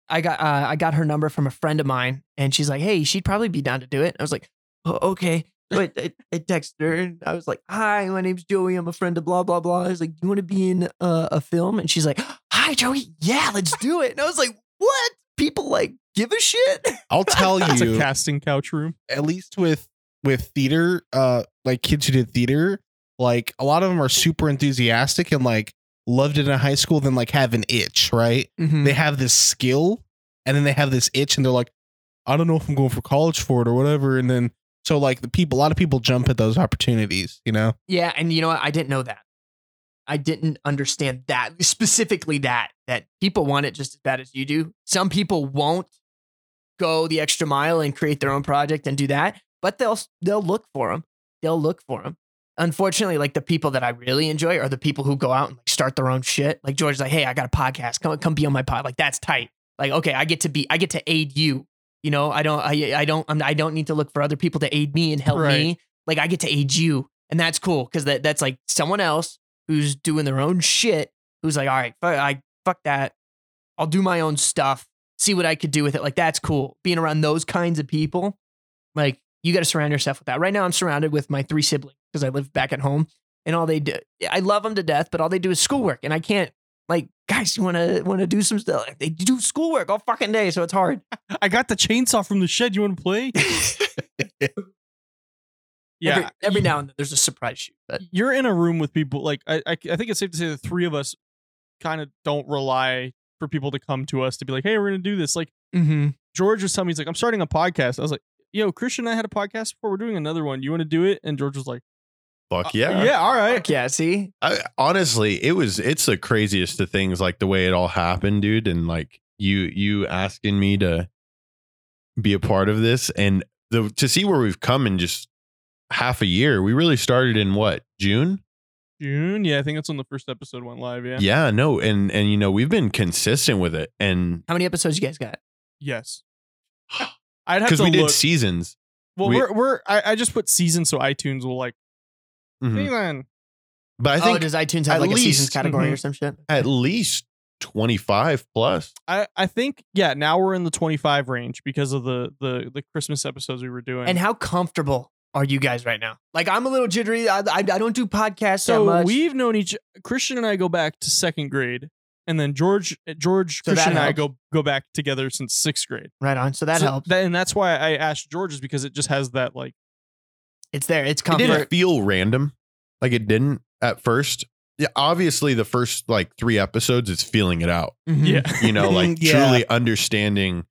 Speaker 5: I got, uh, I got her number from a friend of mine, and she's like, "Hey, she'd probably be down to do it." I was like, oh, "Okay." But I, I, texted her, and I was like, "Hi, my name's Joey. I'm a friend of blah blah blah." I was like, "Do you want to be in uh, a film?" And she's like, "Hi, Joey. Yeah, let's do it." And I was like, "What? People like give a shit?"
Speaker 4: I'll tell you,
Speaker 2: It's a casting couch room.
Speaker 4: at least with with theater, uh, like kids who did theater, like a lot of them are super enthusiastic and like loved it in high school, then like have an itch, right?
Speaker 5: Mm-hmm.
Speaker 4: They have this skill, and then they have this itch, and they're like, I don't know if I'm going for college for it or whatever, and then so like the people, a lot of people jump at those opportunities, you know.
Speaker 5: Yeah, and you know what? I didn't know that. I didn't understand that specifically that that people want it just as bad as you do. Some people won't go the extra mile and create their own project and do that, but they'll they'll look for them. They'll look for them. Unfortunately, like the people that I really enjoy are the people who go out and like start their own shit. Like George's like, "Hey, I got a podcast. Come come be on my pod." Like that's tight. Like, okay, I get to be I get to aid you. You know, I don't I I don't I'm, I don't need to look for other people to aid me and help
Speaker 2: Right.
Speaker 5: me. Like I get to aid you, and that's cool because that that's like someone else who's doing their own shit. Who's like, all right, fuck, I fuck that. I'll do my own stuff. See what I could do with it. Like that's cool. Being around those kinds of people, like you got to surround yourself with that. Right now, I'm surrounded with my three siblings because I live back at home, and all they do, I love them to death, but all they do is schoolwork, and I can't. Like, guys, you want to want to do some stuff? They do schoolwork all fucking day, so it's hard.
Speaker 2: I got the chainsaw from the shed. You want to play? yeah,
Speaker 5: every, every now and then there's a surprise shoot, but
Speaker 2: you're in a room with people like I, I I think it's safe to say the three of us kind of don't rely for people to come to us to be like, hey, we're gonna do this. Like
Speaker 5: mm-hmm.
Speaker 2: George was telling me he's like, I'm starting a podcast. I was like, yo, Christian and I had a podcast before. We're doing another one. You want to do it? And George was like,
Speaker 3: Fuck
Speaker 2: "Uh,
Speaker 3: yeah.
Speaker 2: yeah, all right.
Speaker 5: yeah. See,
Speaker 3: I, honestly, it was it's the craziest of things, like the way it all happened, dude, and like you you asking me to be a part of this, and the to see where we've come in just half a year. We really started in what June?
Speaker 2: June. Yeah, I think that's when the first episode went live. Yeah.
Speaker 3: Yeah, no, and and you know we've been consistent with it, and
Speaker 5: how many episodes you guys got?
Speaker 2: Yes. I'd have
Speaker 3: because
Speaker 2: to
Speaker 3: we did
Speaker 2: look.
Speaker 3: seasons,
Speaker 2: well,
Speaker 3: we-
Speaker 2: we're we're I, I just put season so iTunes will like
Speaker 3: Mhm.
Speaker 2: season.
Speaker 3: but I
Speaker 5: oh,
Speaker 3: think
Speaker 5: does iTunes
Speaker 3: at
Speaker 5: have like a seasons
Speaker 3: least-
Speaker 5: category or
Speaker 2: Mhm.
Speaker 5: some shit?
Speaker 3: at least twenty five plus.
Speaker 2: I I think yeah. Now we're in the 25 range because of the the the Christmas episodes we were doing.
Speaker 5: And how comfortable are you guys right now? Like, I'm a little jittery. I, I, I don't do podcasts that
Speaker 2: so
Speaker 5: much.
Speaker 2: we've known each Christian and I go back to second grade, and then George George
Speaker 5: So
Speaker 2: Christian and I go go back together since sixth grade.
Speaker 5: right on. So that
Speaker 2: So
Speaker 5: helps.
Speaker 2: that- and that's why I asked George is because it just has that like
Speaker 5: it's there. It's
Speaker 3: It
Speaker 5: comfort.
Speaker 3: didn't feel random, like it didn't at first. Yeah, obviously the first like three episodes, it's feeling it out.
Speaker 5: Mhm.
Speaker 2: yeah
Speaker 3: You know, like
Speaker 4: Yeah.
Speaker 3: truly understanding.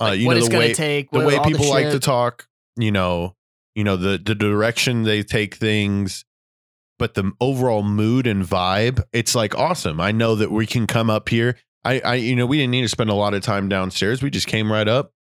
Speaker 3: Uh,
Speaker 5: Like,
Speaker 3: you
Speaker 5: what
Speaker 3: know
Speaker 5: it's
Speaker 3: the
Speaker 5: gonna
Speaker 3: way
Speaker 5: take.
Speaker 3: the way
Speaker 5: all
Speaker 3: people like to talk. You know, you know the the direction they take things, but the overall mood and vibe. It's like awesome. I know that we can come up here. I, I, you know, we didn't need to spend a lot of time downstairs. We just came right up,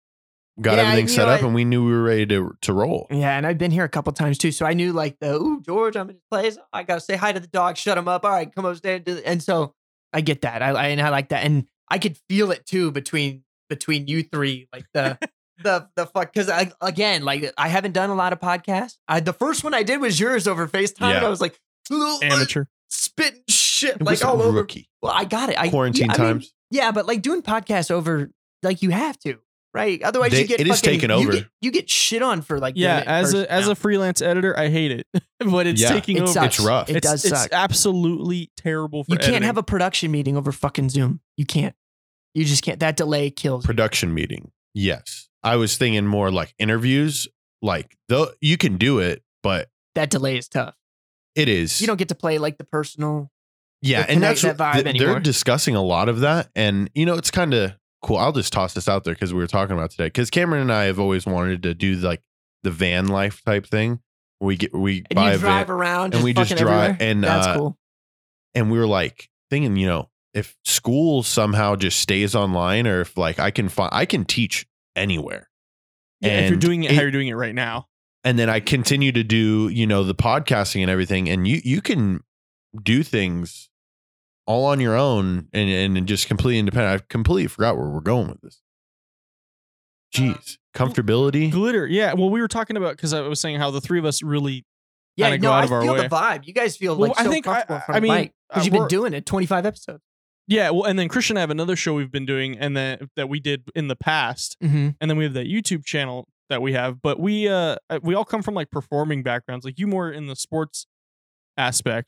Speaker 3: got
Speaker 5: Yeah,
Speaker 3: everything set
Speaker 5: know,
Speaker 3: up,
Speaker 5: I-
Speaker 3: and we knew we were ready to to roll.
Speaker 5: Yeah, and I've been here a couple times too, so I knew like the ooh George, I'm in his place. Oh, I gotta say hi to the dog, shut him up. All right, come upstairs, and so I get that. I, I and I like that, and I could feel it too between between you three, like the the the fuck. Because I again, like I haven't done a lot of podcasts. I, the first one I did was yours over Facetime.
Speaker 3: Yeah.
Speaker 5: I was like
Speaker 2: amateur.
Speaker 5: spitting shit
Speaker 3: It
Speaker 5: like
Speaker 3: was
Speaker 5: all over.
Speaker 3: rookie
Speaker 5: Well, I got it. I,
Speaker 3: quarantine
Speaker 5: yeah, I mean,
Speaker 3: times.
Speaker 5: yeah, but like doing podcasts over, like you have to, right? Otherwise,
Speaker 3: They-
Speaker 5: you get
Speaker 3: it is
Speaker 5: fucking-
Speaker 3: taken
Speaker 5: you
Speaker 3: over.
Speaker 5: get, you get shit on for like
Speaker 2: Yeah,
Speaker 5: doing it in
Speaker 2: as a
Speaker 5: person
Speaker 2: as a freelance editor, I hate it, but it's
Speaker 3: Yeah.
Speaker 2: taking
Speaker 5: it
Speaker 2: over.
Speaker 5: sucks.
Speaker 3: It's rough.
Speaker 5: It
Speaker 2: it's,
Speaker 5: does
Speaker 2: it's
Speaker 5: suck.
Speaker 2: absolutely terrible for
Speaker 5: You can't
Speaker 2: editing.
Speaker 5: have a production meeting over fucking Zoom. You can't. You just can't. That delay kills. you.
Speaker 3: production meeting. Yes. I was thinking more like interviews. Like though you can do it, but
Speaker 5: That delay is tough.
Speaker 3: it is
Speaker 5: You don't get to play like the personal.
Speaker 3: yeah, and that's
Speaker 5: that vibe
Speaker 3: th-
Speaker 5: anymore.
Speaker 3: they're discussing a lot of that, and you know it's kind of cool. I'll just toss this out there because we were talking about today. Because Cameron and I have always wanted to do like the van life type thing. We get we
Speaker 5: And
Speaker 3: buy
Speaker 5: you
Speaker 3: a
Speaker 5: drive
Speaker 3: van,
Speaker 5: around
Speaker 3: and we just drive-
Speaker 5: everywhere.
Speaker 3: and,
Speaker 5: that's
Speaker 3: uh,
Speaker 5: cool.
Speaker 3: and we were like thinking, you know, if school somehow just stays online, or if like I can find I can teach anywhere.
Speaker 2: Yeah, if you're doing it,
Speaker 3: it-
Speaker 2: how you're doing it right now.
Speaker 3: and then I continue to do, you know, the podcasting and everything. And you you can do things all on your own and and just completely independent. I completely forgot where we're going with this. Jeez, comfortability.
Speaker 2: Glitter, yeah. Well, we were talking about because I was saying how the three of us really
Speaker 5: Yeah, no,
Speaker 2: go out
Speaker 5: I
Speaker 2: of our
Speaker 5: feel
Speaker 2: way.
Speaker 5: the vibe. You guys feel
Speaker 2: Well,
Speaker 5: like
Speaker 2: I
Speaker 5: so
Speaker 2: think I-
Speaker 5: comfortable in front
Speaker 2: I mean,
Speaker 5: because
Speaker 2: uh,
Speaker 5: you've been doing it 25 episodes.
Speaker 2: Yeah, well, and then Christian and I have another show we've been doing, and then that we did in the past,
Speaker 5: Mm-hmm.
Speaker 2: and then we have that YouTube channel that we have. But we uh we all come from like performing backgrounds, like you more in the sports aspect.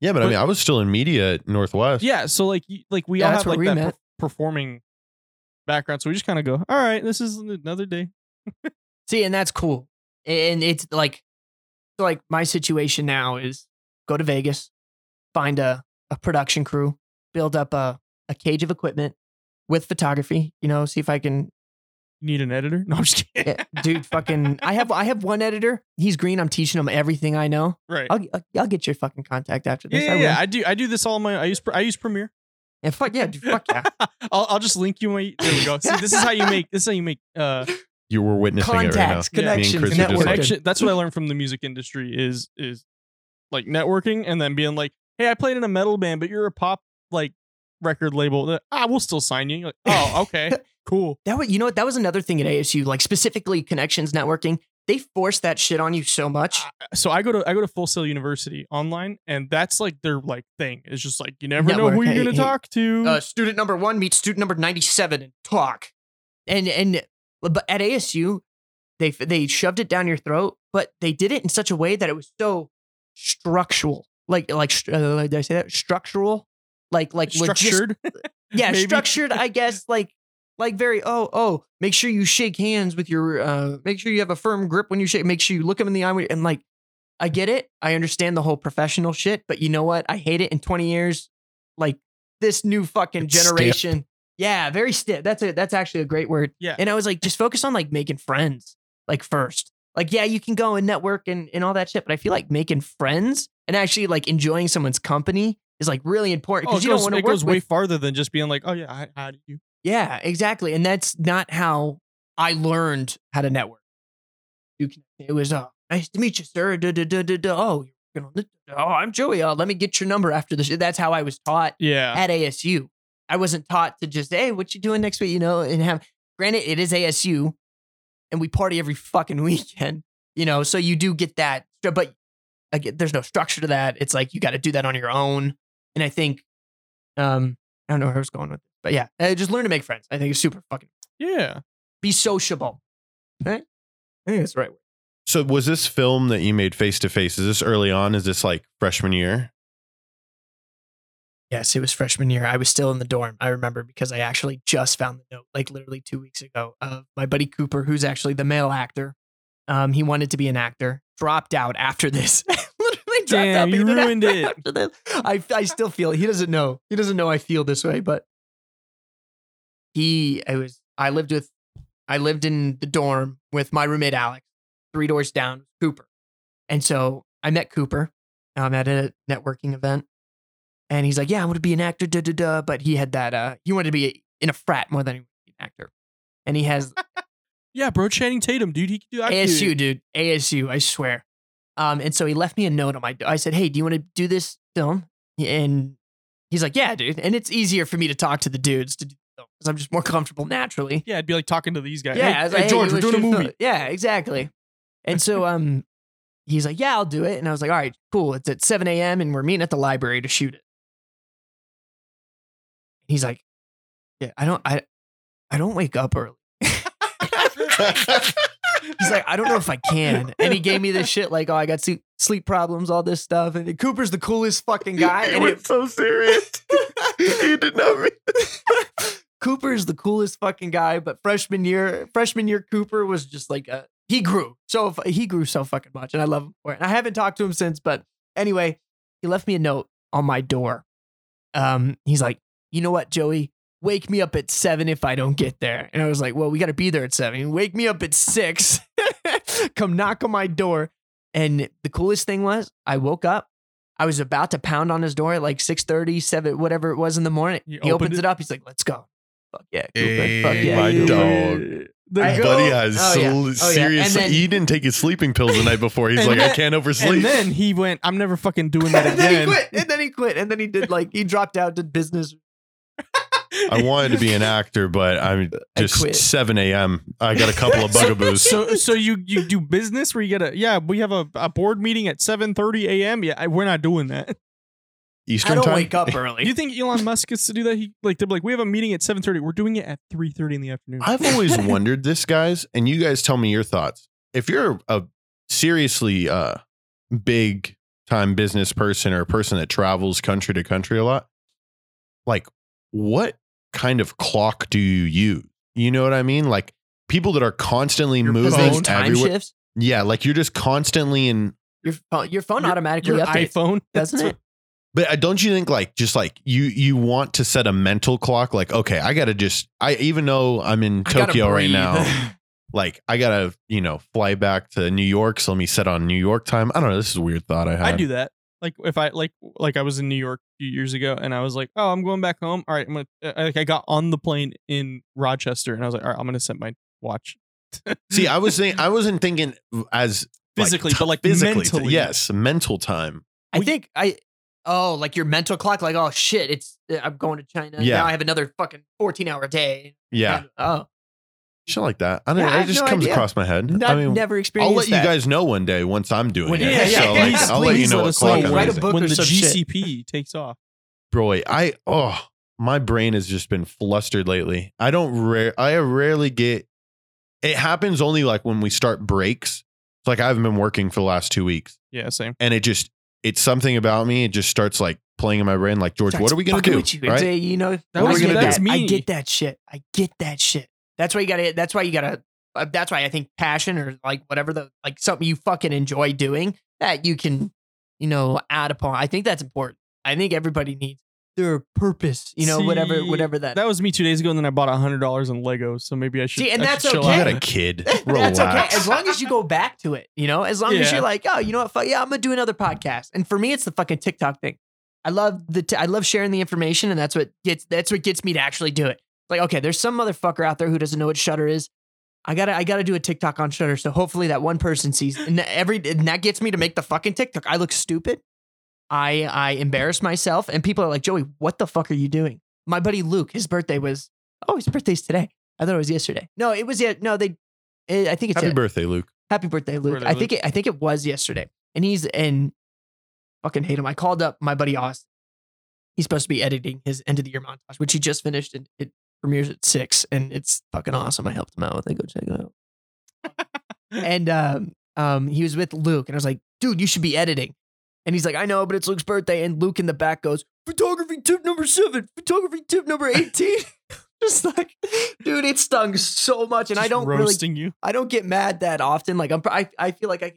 Speaker 3: Yeah, but I mean, I was still in media at Northwest.
Speaker 2: Yeah, so like like we
Speaker 5: Yeah,
Speaker 2: all have like
Speaker 5: we
Speaker 2: that per- performing background, so we just kind of go, all right, this is another day.
Speaker 5: See, and that's cool. And it's like, like my situation now is go to Vegas, find a, a production crew, build up a, a cage of equipment with photography, you know, see if I can,
Speaker 2: need an editor? No, I'm just kidding.
Speaker 5: yeah, dude, fucking, I have, I have one editor. He's green. I'm teaching him everything I know.
Speaker 2: right.
Speaker 5: I'll, I'll, I'll get your fucking contact after this.
Speaker 2: yeah,
Speaker 5: I
Speaker 2: yeah. I do. I do this all my. I use. I use Premiere.
Speaker 5: Yeah, fuck yeah, dude, fuck yeah.
Speaker 2: I'll, I'll just link you my. There we go. See, this is how you make. This is how you make. Uh,
Speaker 3: You were witnessing it right now.
Speaker 5: Contacts,
Speaker 2: Yeah. Me
Speaker 5: connections,
Speaker 3: Chris
Speaker 5: networking.
Speaker 3: like-
Speaker 2: That's what I learned from the music industry. Is is like networking and then being like, hey, I played in a metal band, but you're a pop like record label. Ah, we'll still sign you. Like, oh, okay, cool.
Speaker 5: That was, you know what? That was another thing at ASU, like specifically connections networking. They force that shit on you so much.
Speaker 2: So I go to I go to Full Sail University online, and that's like their like thing. It's just like you never know who you're
Speaker 5: Hey,
Speaker 2: gonna
Speaker 5: hey,
Speaker 2: talk to.
Speaker 5: uh, student number one meets student number 97 and talk. And, and, but at ASU, they, they shoved it down your throat, but they did it in such a way that it was so structural. Like, like, uh, did I say that? Structural? Like, like,
Speaker 2: Structured.
Speaker 5: yeah, structured, I guess, like, like very, oh, oh, make sure you shake hands with your, uh, make sure you have a firm grip when you shake, make sure you look them in the eye. And like, I get it. I understand the whole professional shit, but you know what? I hate it in 20 years. Like this new fucking
Speaker 4: It's stiff.
Speaker 5: generation. Yeah, very stiff. That's a, that's actually a great word.
Speaker 2: Yeah.
Speaker 5: And I was like, just focus on like making friends, like first. Like, yeah, you can go and network and, and all that shit, but I feel like making friends and actually like enjoying someone's company is like really important
Speaker 2: Oh,
Speaker 5: because
Speaker 2: it
Speaker 5: you
Speaker 2: goes,
Speaker 5: don't want to
Speaker 2: it goes
Speaker 5: with
Speaker 2: way farther than just being like, oh yeah, how, how do you?
Speaker 5: yeah, exactly. And that's not how I learned how to network. You can, it was, uh, nice to meet you, sir. Da, da, da, da, da. Oh, you're gonna, oh, I'm Joey. Uh, let me get your number after the show. That's how I was taught
Speaker 2: Yeah.
Speaker 5: at ASU. I wasn't taught to just, hey, what you doing next week? You know, and have, granted, it is ASU and we party every fucking weekend, you know, so you do get that, but again, there's no structure to that. It's like you got to do that on your own. And I think, um, I don't know where I was going with it, but yeah, uh, just learn to make friends. I think it's super fucking
Speaker 2: Yeah.
Speaker 5: be sociable. Right? I think that's the right word.
Speaker 3: So was this film that you made face to face? Is this early on? Is this like freshman year?
Speaker 5: Yes, it was freshman year. I was still in the dorm. I remember because I actually just found the note like literally two weeks ago of my buddy Cooper, who's actually the male actor. Um, he wanted to be an actor, dropped out after this.
Speaker 2: Damn, you ruined it.
Speaker 5: I I still feel he doesn't know. He doesn't know I feel this way, but he I was I lived with I lived in the dorm with my roommate Alex, three doors down, Cooper. And so I met Cooper um, at a networking event. And he's like, Yeah, I want to be an actor, da da da. But he had that uh he wanted to be in a frat more than he wanted to be an actor. And he has
Speaker 2: Yeah, bro. Channing Tatum, dude. He can do acting.
Speaker 5: ASU, dude. ASU, I swear. Um, and so he left me a note on my. I said, "Hey, do you want to do this film?" And he's like, "Yeah, dude." And it's easier for me to talk to the dudes to do because I'm just more comfortable naturally.
Speaker 2: Yeah, I'd be like talking to these guys.
Speaker 5: Yeah,
Speaker 2: Hey,
Speaker 5: I was
Speaker 2: hey,
Speaker 5: like,
Speaker 2: George,
Speaker 5: you
Speaker 2: we're doing a movie.
Speaker 5: film? Yeah, exactly. And so um, he's like, "Yeah, I'll do it." And I was like, "All right, cool. It's at 7 a.m. and we're meeting at the library to shoot it." He's like, "Yeah, I don't, I, I don't wake up early." He's like, I don't know if I can. And he gave me this shit like, oh, I got sleep, sleep problems, all this stuff. And Cooper's the coolest fucking guy.
Speaker 3: It
Speaker 5: And
Speaker 3: was
Speaker 5: it,
Speaker 3: so serious. you did not mean
Speaker 5: Cooper is the coolest fucking guy. But freshman year, freshman year, Cooper was just like a, he grew so he grew so fucking much, and I love him for it. And I haven't talked to him since, but anyway, he left me a note on my door. Um, he's like, you know what, Joey, wake me up at seven if I don't get there. And I was like, well, we got to be there at seven. Wake me up at six. Come knock on my door. And the coolest thing was, I woke up. I was about to pound on his door at like 6 7, whatever it was in the morning.
Speaker 2: You
Speaker 5: he opens
Speaker 2: it?
Speaker 5: it up. He's like, let's go. Fuck yeah, Cooper.
Speaker 4: Hey,
Speaker 5: Fuck yeah.
Speaker 3: my
Speaker 5: Cooper.
Speaker 3: dog.
Speaker 2: The
Speaker 5: I-
Speaker 3: Buddy oh, has
Speaker 5: Oh, yeah. Oh, yeah.
Speaker 3: serious.
Speaker 5: And then-
Speaker 3: he didn't take his sleeping pills the night before. He's
Speaker 2: And
Speaker 3: like, I can't oversleep.
Speaker 2: and then he went, I'm never fucking doing that
Speaker 5: and then he
Speaker 2: again.
Speaker 5: quit. And then he quit. And then he did like he dropped out, did business.
Speaker 3: I wanted to be an actor, but I'm just
Speaker 5: quit.
Speaker 3: 7 a.m. I got a couple of bugaboos.
Speaker 2: so so you you do business where you get a yeah we have a, a board meeting at 7:30 a.m. Yeah, I- we're not doing that.
Speaker 3: Eastern
Speaker 5: I don't
Speaker 3: time.
Speaker 5: wake up
Speaker 2: Do
Speaker 5: early.
Speaker 2: you think Elon Musk gets to do that? He like they're like we have a meeting at 7:30. We're doing it at 3:30 in the afternoon.
Speaker 3: I've always wondered this, guys, and you guys tell me your thoughts. If you're a seriously uh, big time business person or a person that travels country to country a lot, like what kind of clock do you use? You know what I mean? Like people that are constantly
Speaker 5: Your
Speaker 3: moving
Speaker 5: phone time
Speaker 3: everywhere.
Speaker 5: shifts.
Speaker 3: Yeah, like you're just constantly in.
Speaker 5: Your phone, your phone
Speaker 2: Your-
Speaker 5: automatically
Speaker 2: Your
Speaker 5: updates,
Speaker 2: iPhone
Speaker 5: doesn't it?
Speaker 3: But uh, don't you think like just like you you want to set a mental clock? Like okay, I gotta just I even though I'm in
Speaker 5: I
Speaker 3: Tokyo right now. like I gotta, you know, fly back to New York. So let me set on New York time. I don't know. This is a weird thought I had.
Speaker 2: I do that. Like if I like like I was in New York a few years ago and I was like, oh, I'm going back home. All right, I'm gonna uh, like I got on the plane in Rochester and I was like, all right, I'm gonna set my watch
Speaker 3: See, I was saying I wasn't thinking as
Speaker 2: physically,
Speaker 3: t-
Speaker 2: but like
Speaker 3: physically.
Speaker 2: mentally.
Speaker 3: Yes, mental time.
Speaker 5: I
Speaker 2: We-
Speaker 5: think I. Oh, like your mental clock. Like, oh shit, it's I'm going to China.
Speaker 3: Yeah.
Speaker 5: Now I have another fucking 14 hour day.
Speaker 3: Yeah,
Speaker 5: And- oh,
Speaker 3: shit like that. I don't
Speaker 5: Yeah,
Speaker 3: know.
Speaker 5: I
Speaker 3: It just
Speaker 5: no
Speaker 3: comes
Speaker 5: idea.
Speaker 3: across my head.
Speaker 5: not,
Speaker 3: I mean,
Speaker 5: never experienced.
Speaker 3: I'll let you guys know one day once I'm doing
Speaker 5: When-
Speaker 3: it.
Speaker 5: yeah, yeah,
Speaker 3: so
Speaker 5: please,
Speaker 3: like, I'll let you know
Speaker 2: let
Speaker 3: what
Speaker 2: us
Speaker 3: clock
Speaker 2: know
Speaker 3: I'm
Speaker 5: Write a book
Speaker 2: when
Speaker 5: or
Speaker 2: the
Speaker 5: some shit.
Speaker 2: GCP takes off.
Speaker 3: Bro, I oh my brain has just been flustered lately. I don't rare I rarely get it happens only like when we start breaks. It's like I haven't been working for the last two weeks.
Speaker 2: Yeah, same.
Speaker 3: And it just it's something about me. It just starts like playing in my brain, like, George,
Speaker 5: Starts
Speaker 3: what are we gonna do?
Speaker 5: you.
Speaker 3: Right?
Speaker 5: A- you know,
Speaker 2: That
Speaker 5: I
Speaker 3: was-
Speaker 5: get
Speaker 2: that's
Speaker 5: that. I get that shit. I get that shit. That's why you gotta. That's why you gotta. Uh, that's why I think passion or like whatever the like something you fucking enjoy doing that you can, you know, add upon. I think that's important. I think everybody needs their purpose. You know, whatever,
Speaker 2: See,
Speaker 5: whatever that.
Speaker 2: That was me two days ago, and then I bought a hundred dollars in Legos. So maybe I should.
Speaker 5: See, and
Speaker 2: I
Speaker 5: that's
Speaker 2: should
Speaker 5: okay.
Speaker 3: You got a kid.
Speaker 5: that's okay as long as you go back to it. You know, as long as you're like, oh, you know what? Fuck yeah, I'm gonna do another podcast. And for me, it's the fucking TikTok thing. I love the t- I love sharing the information, and that's what gets that's what gets me to actually do it. Like, okay, there's some motherfucker out there who doesn't know what Shutter is. I gotta I gotta do a TikTok on Shutter, so hopefully that one person sees, and that every and that gets me to make the fucking TikTok. I look stupid. I I embarrass myself, and people are like, Joey, what the fuck are you doing? My buddy Luke, his birthday was oh, his birthday's today. I thought it was yesterday. No, it was yet. No, they. eh, I think it's
Speaker 3: Happy
Speaker 5: yet-
Speaker 3: birthday, Luke.
Speaker 5: Happy birthday, Luke.
Speaker 2: Birthday,
Speaker 5: I think it, I think it was yesterday. And he's and fucking hate him. I called up my buddy Austin. He's supposed to be editing his end of the year montage, which he just finished and it premieres at six. And it's fucking awesome. I helped him out with it. Go check it out. and um, um, he was with Luke, and I was like, dude, you should be editing. And he's like, I know, but it's Luke's birthday. And Luke in the back goes, photography tip number seven, photography tip number 18. Just like, dude, it stung so much. And I don't really
Speaker 2: you.
Speaker 5: I don't get mad that often. Like I'm, I, I feel like I,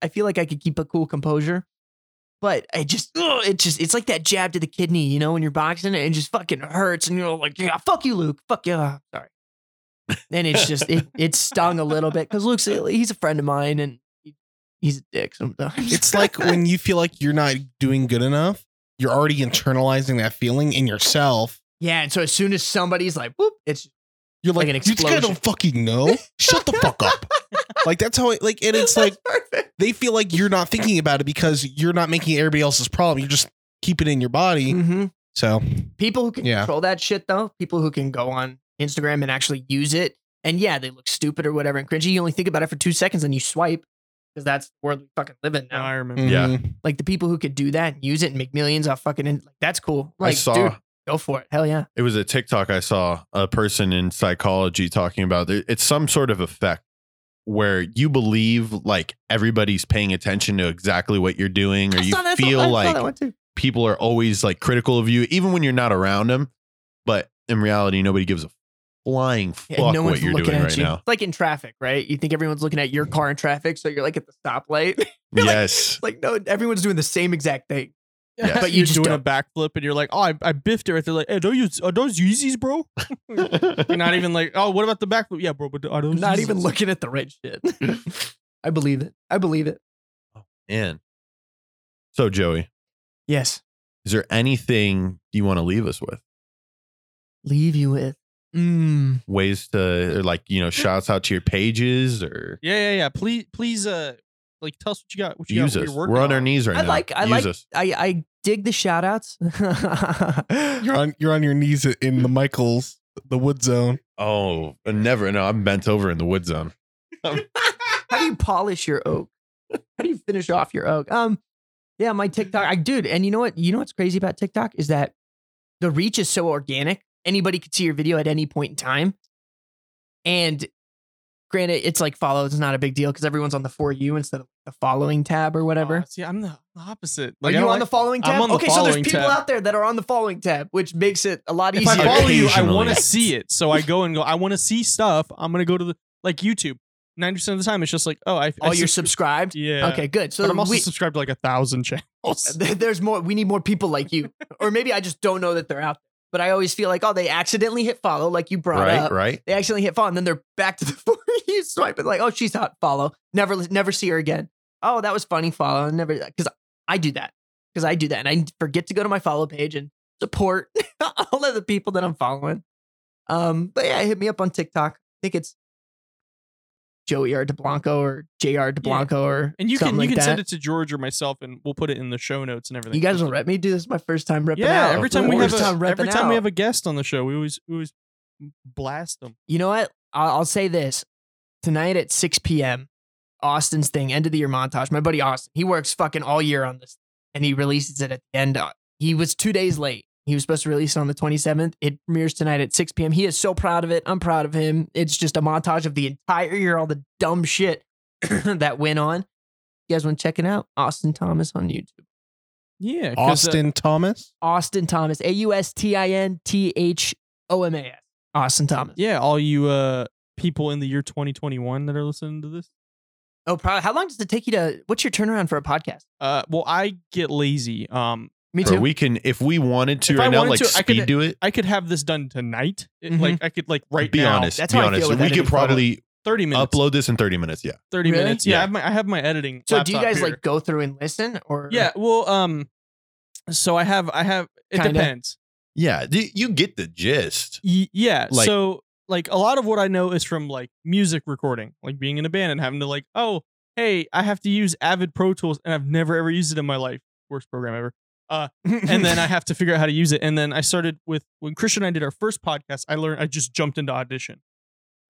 Speaker 5: I feel like I could keep a cool composure, but I just, ugh, it just, it's like that jab to the kidney, you know, when you're boxing and it just fucking hurts, and you're like, yeah, fuck you, Luke, fuck you, Ah, sorry. And it's just, it, it stung a little bit because Luke's, he's a friend of mine, and he, he's a dick sometimes.
Speaker 4: It's like when you feel like you're not doing good enough, you're already internalizing that feeling in yourself.
Speaker 5: yeah, and so as soon as somebody's like, whoop, it's
Speaker 4: You're
Speaker 5: Like
Speaker 4: like,
Speaker 5: an
Speaker 4: you guys don't fucking know. Shut the fuck up. Like that's how it like, and it's like they feel like you're not thinking about it because you're not making everybody else's problem. You just keep it in your body.
Speaker 5: Mhm.
Speaker 4: So
Speaker 5: People who can
Speaker 4: Yeah.
Speaker 5: control that shit though, people who can go on Instagram and actually use it, and yeah, they look stupid or whatever and cringy. You only think about it for two seconds and you swipe because that's the world we fucking live in now.
Speaker 2: I remember.
Speaker 3: Yeah.
Speaker 4: mhm.
Speaker 5: Like the people who could do that and use it and make millions off fucking, in, like that's cool.
Speaker 3: I
Speaker 5: Like,
Speaker 3: saw
Speaker 5: dude, Go for it. Hell yeah.
Speaker 3: It was a TikTok I saw a person in psychology talking about. it. It's some sort of effect where you believe like everybody's paying attention to exactly what you're doing, or
Speaker 5: I
Speaker 3: you
Speaker 5: that-
Speaker 3: feel
Speaker 5: I
Speaker 3: like
Speaker 5: that one too.
Speaker 3: people are always like critical of you, even when you're not around them. But in reality, nobody gives a flying fuck
Speaker 5: Yeah, no
Speaker 3: what you're doing right
Speaker 5: you.
Speaker 3: now.
Speaker 5: It's like in traffic, right? You think everyone's looking at your car in traffic, so you're like at the stoplight. You're like-
Speaker 3: yes.
Speaker 5: like no, everyone's doing the same exact thing.
Speaker 3: Yes.
Speaker 5: But you
Speaker 2: you're
Speaker 5: just
Speaker 2: doing a
Speaker 5: don't.
Speaker 2: backflip and you're like, oh, I, I biffed it right there. Like, hey, don't you, are those Yeezys, bro? You're not even like, oh, what about the backflip? Yeah, bro, but are those
Speaker 5: Not
Speaker 2: Yeezys?
Speaker 5: even looking at the right shit. I believe it. I believe it.
Speaker 3: Oh, Man. So, Joey,
Speaker 5: Yes.
Speaker 3: is there anything you want to leave us with?
Speaker 5: Leave you with. Mm.
Speaker 3: Ways to, or like, you know, shouts out to your pages or
Speaker 2: Yeah, yeah, yeah. Please, please, uh, like, tell us what you got. What you
Speaker 3: use
Speaker 2: got, what
Speaker 3: us.
Speaker 2: you're
Speaker 3: We're on our knees right now.
Speaker 5: I
Speaker 3: now.
Speaker 5: like- I
Speaker 3: use
Speaker 5: like-
Speaker 3: us.
Speaker 5: I I dig the shout outs.
Speaker 4: You're on you're on your knees in the Michaels, the wood zone.
Speaker 3: Oh, never. No, I'm bent over in the wood zone.
Speaker 5: How do you polish your oak? How do you finish off your oak? Um, yeah, my TikTok, I dude, and you know what? You know what's crazy about TikTok is that the reach is so organic. Anybody could see your video at any point in time. And granted, it's like follow, it's not a big deal because everyone's on the for you instead of the following tab or whatever.
Speaker 2: Oh, see, I'm the opposite.
Speaker 5: Are
Speaker 2: Like, I
Speaker 5: you on
Speaker 2: like-
Speaker 5: the following
Speaker 2: I'm
Speaker 5: tab?
Speaker 2: on the
Speaker 5: okay, so there's people
Speaker 2: tab.
Speaker 5: out there that are on the following tab, which makes it a lot
Speaker 2: If
Speaker 5: easier.
Speaker 2: I follow you, I want to see it. So I go and go. I want to see stuff. I'm gonna go to the like YouTube. Ninety percent of the time, it's just like, oh, I.
Speaker 5: oh,
Speaker 2: I
Speaker 5: you're
Speaker 2: subscri-
Speaker 5: subscribed?
Speaker 2: Yeah.
Speaker 5: Okay, good. So
Speaker 2: but I'm also
Speaker 5: we,
Speaker 2: subscribed to like a thousand channels.
Speaker 5: there's more. We need more people like you, or maybe I just don't know that they're out there. But I always feel like, oh, they accidentally hit follow, like you brought
Speaker 3: Right,
Speaker 5: up.
Speaker 3: right.
Speaker 5: They accidentally hit follow, and then they're back to the for you swipe. And like, oh, she's hot. Follow. Never, never see her again. Oh, that was funny. Follow. Never, because I do that. Because I do that, and I forget to go to my follow page and support all of the people that I'm following. Um, but yeah, hit me up on TikTok. I think it's Joey R. DeBlanco or Jr. DeBlanco or
Speaker 2: And you can you
Speaker 5: like
Speaker 2: can
Speaker 5: that.
Speaker 2: send it to George or myself, and we'll put it in the show notes and everything.
Speaker 5: You guys will let me do this. is My first time repping
Speaker 2: yeah.
Speaker 5: out.
Speaker 2: Every time we have a,
Speaker 5: time
Speaker 2: every time we have a guest on the show, we always we always blast them.
Speaker 5: You know what? I'll, I'll say this tonight at 6 p.m. Austin's thing, end of the year montage. My buddy Austin, he works fucking all year on this, and he releases it at the end. Uh, He was two days late. He was supposed to release it on the 27th. It premieres tonight at 6 p.m. He is so proud of it. I'm proud of him. It's just a montage of the entire year, all the dumb shit that went on. You guys want to check it out? Austin Thomas on YouTube.
Speaker 2: Yeah, 'cause, uh,
Speaker 4: Austin Thomas.
Speaker 5: Austin Thomas, A U S T I N T H O M A S. Austin Thomas.
Speaker 2: yeah, all you uh people in the year 2021 that are listening to this.
Speaker 5: Oh, probably. How long does it take you to? What's your turnaround for a podcast?
Speaker 2: Uh, well, I get lazy. Um,
Speaker 5: Me
Speaker 3: Bro, we can if we wanted to
Speaker 2: If I
Speaker 3: right now, like
Speaker 2: to, I could-
Speaker 3: speed do it.
Speaker 2: I could have this done tonight. It-
Speaker 5: Mhm.
Speaker 2: Like I could like right
Speaker 3: be
Speaker 2: now.
Speaker 3: honest.
Speaker 5: That's
Speaker 3: be
Speaker 5: how I
Speaker 3: honest.
Speaker 5: feel with
Speaker 3: we
Speaker 5: editing
Speaker 3: could probably
Speaker 2: 30 minutes.
Speaker 3: upload this in 30 minutes. Yeah.
Speaker 2: 30
Speaker 5: Really?
Speaker 2: minutes. Yeah,
Speaker 3: Yeah.
Speaker 2: I, have my, I have my editing.
Speaker 5: so do you guys
Speaker 2: here.
Speaker 5: like go through and listen, or
Speaker 2: Yeah, well, um, so I have, I have. It
Speaker 5: Kinda.
Speaker 2: depends.
Speaker 3: Yeah. You get the gist.
Speaker 2: Y- yeah.
Speaker 3: Like-
Speaker 2: so like a lot of what I know is from like music recording, like being in a band and having to like, oh, hey, I have to use Avid Pro Tools, and I've never ever used it in my life. Worst program ever. Uh, and then I have to figure out how to use it. And then I started with when Christian and I did our first podcast. I learned. I just jumped into Audition.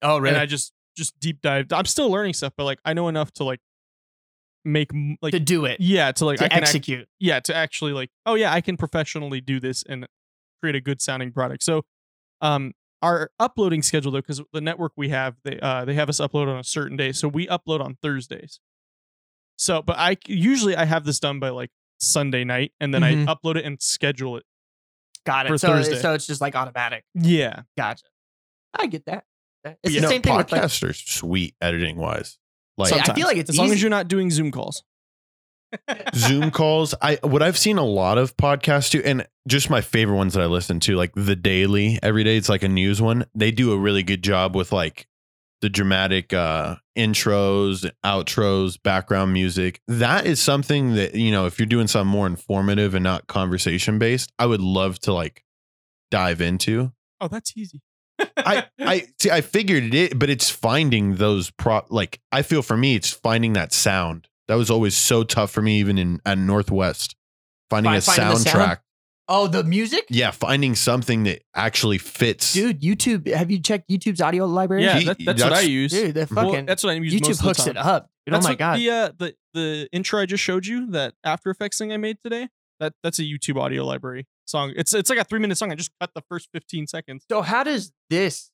Speaker 5: oh right.
Speaker 2: and I just just deep dived. I'm still learning stuff, but like I know enough to like make like
Speaker 5: to do it
Speaker 2: yeah to like I
Speaker 5: to
Speaker 2: can act-
Speaker 5: execute.
Speaker 2: yeah to actually like oh yeah I can professionally do this and create a good sounding product. So um our uploading schedule though because the network we have they uh they have us upload on a certain day so we upload on Thursdays. So but I usually I have this done by like Sunday night and then
Speaker 5: Mhm.
Speaker 2: I upload it and schedule it.
Speaker 5: Got
Speaker 2: for
Speaker 5: it. So
Speaker 2: Thursday.
Speaker 5: so it's just like automatic.
Speaker 2: Yeah.
Speaker 5: Gotcha. I get that. It's
Speaker 3: You
Speaker 5: the
Speaker 3: know,
Speaker 5: same thing with like,
Speaker 3: are sweet editing wise. Like
Speaker 5: Yeah, I feel like it's
Speaker 2: as long as you're not doing Zoom calls.
Speaker 3: Zoom calls. I what I've seen a lot of podcasts do, and just my favorite ones that I listen to, like the Daily every day. It's like a news one. They do a really good job with like the dramatic uh intros, outros, background music. That is something that you know, if you're doing something more informative and not conversation based, I would love to like dive into.
Speaker 2: Oh, that's easy.
Speaker 3: I I see. I figured it, but it's finding those pro. Like I feel for me, it's finding that sound. That was always so tough for me, even in at Northwest, finding
Speaker 5: Fi-
Speaker 3: a
Speaker 5: finding
Speaker 3: soundtrack.
Speaker 5: sound? Oh the music,
Speaker 3: Yeah, finding something that actually fits.
Speaker 5: dude. YouTube. Have you checked YouTube's audio library?
Speaker 2: Yeah, that, that's, what I use.
Speaker 5: dude. They're
Speaker 2: Well,
Speaker 5: fucking.
Speaker 2: that's what I use. most
Speaker 5: YouTube
Speaker 2: of the
Speaker 5: hooks
Speaker 2: time.
Speaker 5: it up. Dude, oh
Speaker 2: That's
Speaker 5: my
Speaker 2: what
Speaker 5: god.
Speaker 2: The, uh, the the intro I just showed you, that After Effects thing I made today. That that's a YouTube audio library song. It's it's like a three minute song. I just cut the first fifteen seconds.
Speaker 5: So how does this,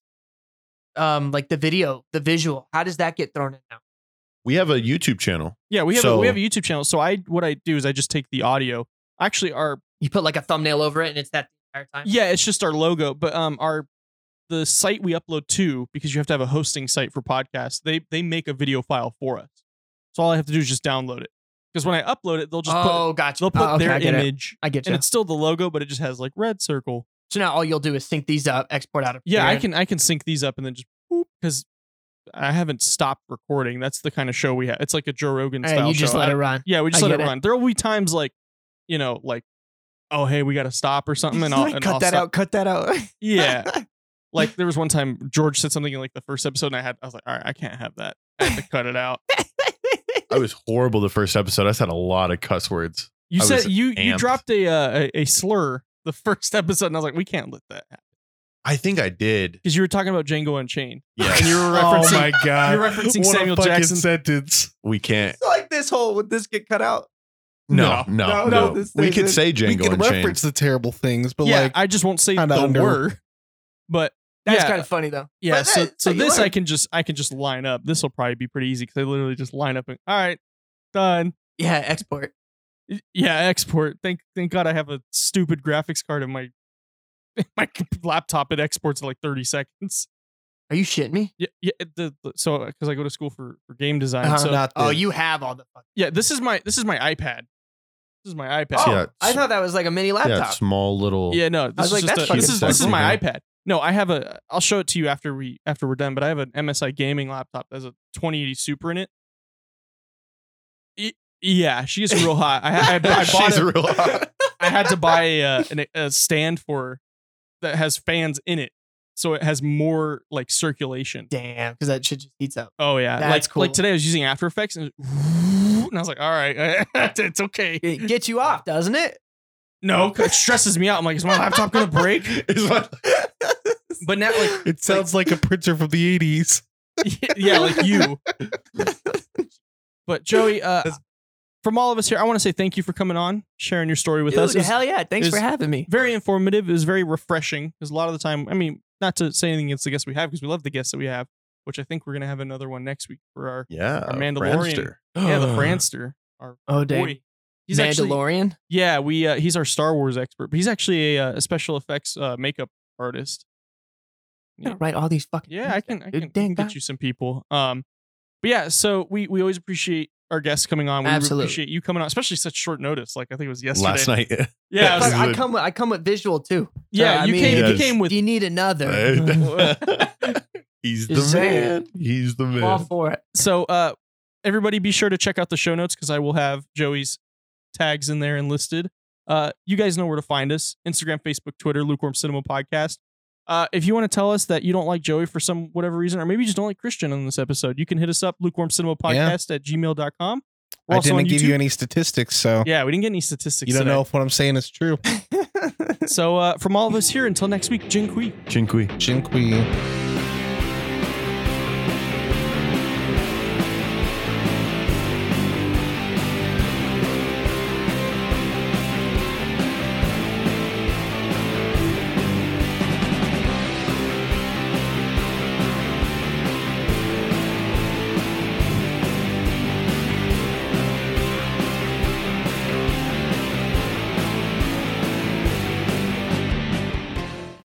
Speaker 5: um, like the video, the visual, how does that get thrown in now?
Speaker 3: We have a YouTube channel.
Speaker 2: Yeah, we have a, we have a YouTube channel. So I what I do is I just take the audio. Actually, our
Speaker 5: You put like a thumbnail over it, and it's that the entire time.
Speaker 2: yeah, it's just our logo. But um, our the site we upload to because you have to have a hosting site for podcasts. They they make a video file for us. So all I have to do is just download it. Because when I upload it, they'll just put
Speaker 5: oh, gotcha.
Speaker 2: they'll put
Speaker 5: Oh, okay,
Speaker 2: their
Speaker 5: I get it. I get
Speaker 2: and it's still the logo, but it just has like RedCircle.
Speaker 5: So now all you'll do is sync these up, export out of.
Speaker 2: Yeah, I can I can sync these up and then just because I haven't stopped recording. That's the kind of show we have. It's like a Joe Rogan
Speaker 5: And
Speaker 2: style
Speaker 5: you just
Speaker 2: show.
Speaker 5: let
Speaker 2: I-
Speaker 5: it run.
Speaker 2: Yeah, we just
Speaker 5: I
Speaker 2: let it
Speaker 5: it.
Speaker 2: run. There will be times like, you know, like, oh hey, we got to stop or something, and I'll and I'll
Speaker 5: cut that
Speaker 2: stop.
Speaker 5: out. Cut that out.
Speaker 2: Yeah, like there was one time George said something in like the first episode, and I had I was like, all right, I can't have that. I had to cut it out.
Speaker 3: I was horrible the first episode. I said a lot of cuss words.
Speaker 2: You
Speaker 3: I
Speaker 2: said
Speaker 3: was
Speaker 2: you you dropped a, uh, a a slur the first episode, and I was like, we can't let that happen
Speaker 3: I think I did.
Speaker 2: because you were talking about Django Unchained,
Speaker 3: Yeah.
Speaker 2: and you were referencing.
Speaker 4: oh
Speaker 2: referencing.
Speaker 4: my god!
Speaker 2: you're referencing
Speaker 4: What a
Speaker 2: Samuel
Speaker 4: fucking
Speaker 2: Jackson.
Speaker 4: sentence.
Speaker 3: we can't.
Speaker 5: like this whole would this get cut out?
Speaker 3: No,
Speaker 2: No.
Speaker 3: no,
Speaker 5: No,
Speaker 3: no.
Speaker 5: no, this
Speaker 3: we could
Speaker 5: in.
Speaker 3: say
Speaker 4: we
Speaker 3: Django
Speaker 4: can
Speaker 3: Unchained.
Speaker 4: reference the terrible things, but
Speaker 2: yeah,
Speaker 4: like
Speaker 2: I just won't say the
Speaker 4: under-
Speaker 2: word. But
Speaker 5: That's
Speaker 2: yeah,
Speaker 5: kind of funny though.
Speaker 2: yeah.
Speaker 5: But
Speaker 2: So
Speaker 5: that-
Speaker 2: so
Speaker 5: you
Speaker 2: this I can just I can just line up. This will probably be pretty easy because I literally just line up and all right, done.
Speaker 5: Yeah, export.
Speaker 2: Yeah, export. Thank thank God I have a stupid graphics card in my in my laptop. It exports in like thirty seconds.
Speaker 5: Are you shitting me?
Speaker 2: Yeah, yeah. The, the, so because I go to school for for game design.
Speaker 5: Uh-huh.
Speaker 2: So
Speaker 4: not
Speaker 5: Oh, you have all the. Fuck-
Speaker 2: yeah, this is my this is my iPad. This is my iPad.
Speaker 5: oh,
Speaker 3: Yeah,
Speaker 5: I thought that was like a mini
Speaker 3: yeah,
Speaker 5: laptop.
Speaker 3: small little.
Speaker 2: Yeah, no. This
Speaker 5: was
Speaker 2: is
Speaker 5: like,
Speaker 2: just
Speaker 5: that's
Speaker 2: a, this is this is my
Speaker 3: sexy.
Speaker 2: iPad. No, I have a. I'll show it to you after we after we're done. But I have an MSI gaming laptop that has a 2080 Super in it. Y- Yeah, she is real hot. I, I, I bought
Speaker 3: She's
Speaker 2: it.
Speaker 3: real hot.
Speaker 2: I had to buy a, uh, an, a stand for her that has fans in it, so it has more like circulation.
Speaker 5: Damn, because that shit just heats up.
Speaker 2: Oh yeah,
Speaker 5: That's
Speaker 2: like
Speaker 5: cool.
Speaker 2: like today I was using After Effects and, and I was like, all right, it's okay.
Speaker 5: It gets you off, doesn't it?
Speaker 2: No, it stresses me out. I'm like, is my laptop gonna break?
Speaker 3: What-
Speaker 2: But now, like,
Speaker 4: It sounds like a printer from the '80s.
Speaker 2: yeah, like you. But Joey, uh, from all of us here, I want to say thank you for coming on, sharing your story with
Speaker 5: Dude,
Speaker 2: us. Was
Speaker 5: hell yeah! Thanks for having me.
Speaker 2: very informative. It was very refreshing because a lot of the time, I mean, not to say anything against the guests we have because we love the guests that we have, which I think we're gonna have another one next week for our
Speaker 3: yeah,
Speaker 2: Our Mandalorian.
Speaker 3: Friendster.
Speaker 2: yeah the Franster, our
Speaker 5: Oh damn,
Speaker 2: boy. He's actually
Speaker 5: Mandalorian.
Speaker 2: yeah we uh, he's our Star Wars expert, but he's actually a, uh, a special effects uh, makeup artist.
Speaker 5: Yeah, right. All these fucking.
Speaker 2: Yeah, I can I can,
Speaker 5: dang,
Speaker 2: can get
Speaker 5: God.
Speaker 2: you some people. Um, but yeah, so we we always appreciate our guests coming on. We
Speaker 5: Absolutely.
Speaker 2: appreciate you coming on, especially such short notice. Like I think it was yesterday.
Speaker 3: Last night.
Speaker 2: Yeah, it was-
Speaker 5: I come. With, I come with visual too.
Speaker 2: yeah.
Speaker 5: I
Speaker 2: you
Speaker 5: mean-
Speaker 2: came you came with
Speaker 5: Do you need another?
Speaker 3: He's the
Speaker 5: Just
Speaker 3: man. He's the
Speaker 5: I'm all
Speaker 3: man.
Speaker 5: for it.
Speaker 2: so uh everybody be sure to check out the show notes because I will have Joey's tags in there and listed. Uh you guys know where to find us. Instagram, Facebook, Twitter, Lukewarm Cinema Podcast. Uh, if you want to tell us that you don't like Joey for some whatever reason, or maybe you just don't like Christian on this episode, you can hit us up, lukewarm cinema podcast at gmail.com. We're
Speaker 4: I
Speaker 2: also on
Speaker 4: didn't give you any statistics, so
Speaker 2: Yeah, we didn't get any statistics.
Speaker 4: you don't
Speaker 2: today.
Speaker 4: know if what I'm saying is true.
Speaker 2: So uh, from all of us here, until next week, Jin Kui.
Speaker 3: Chinqui.
Speaker 4: Jinqui.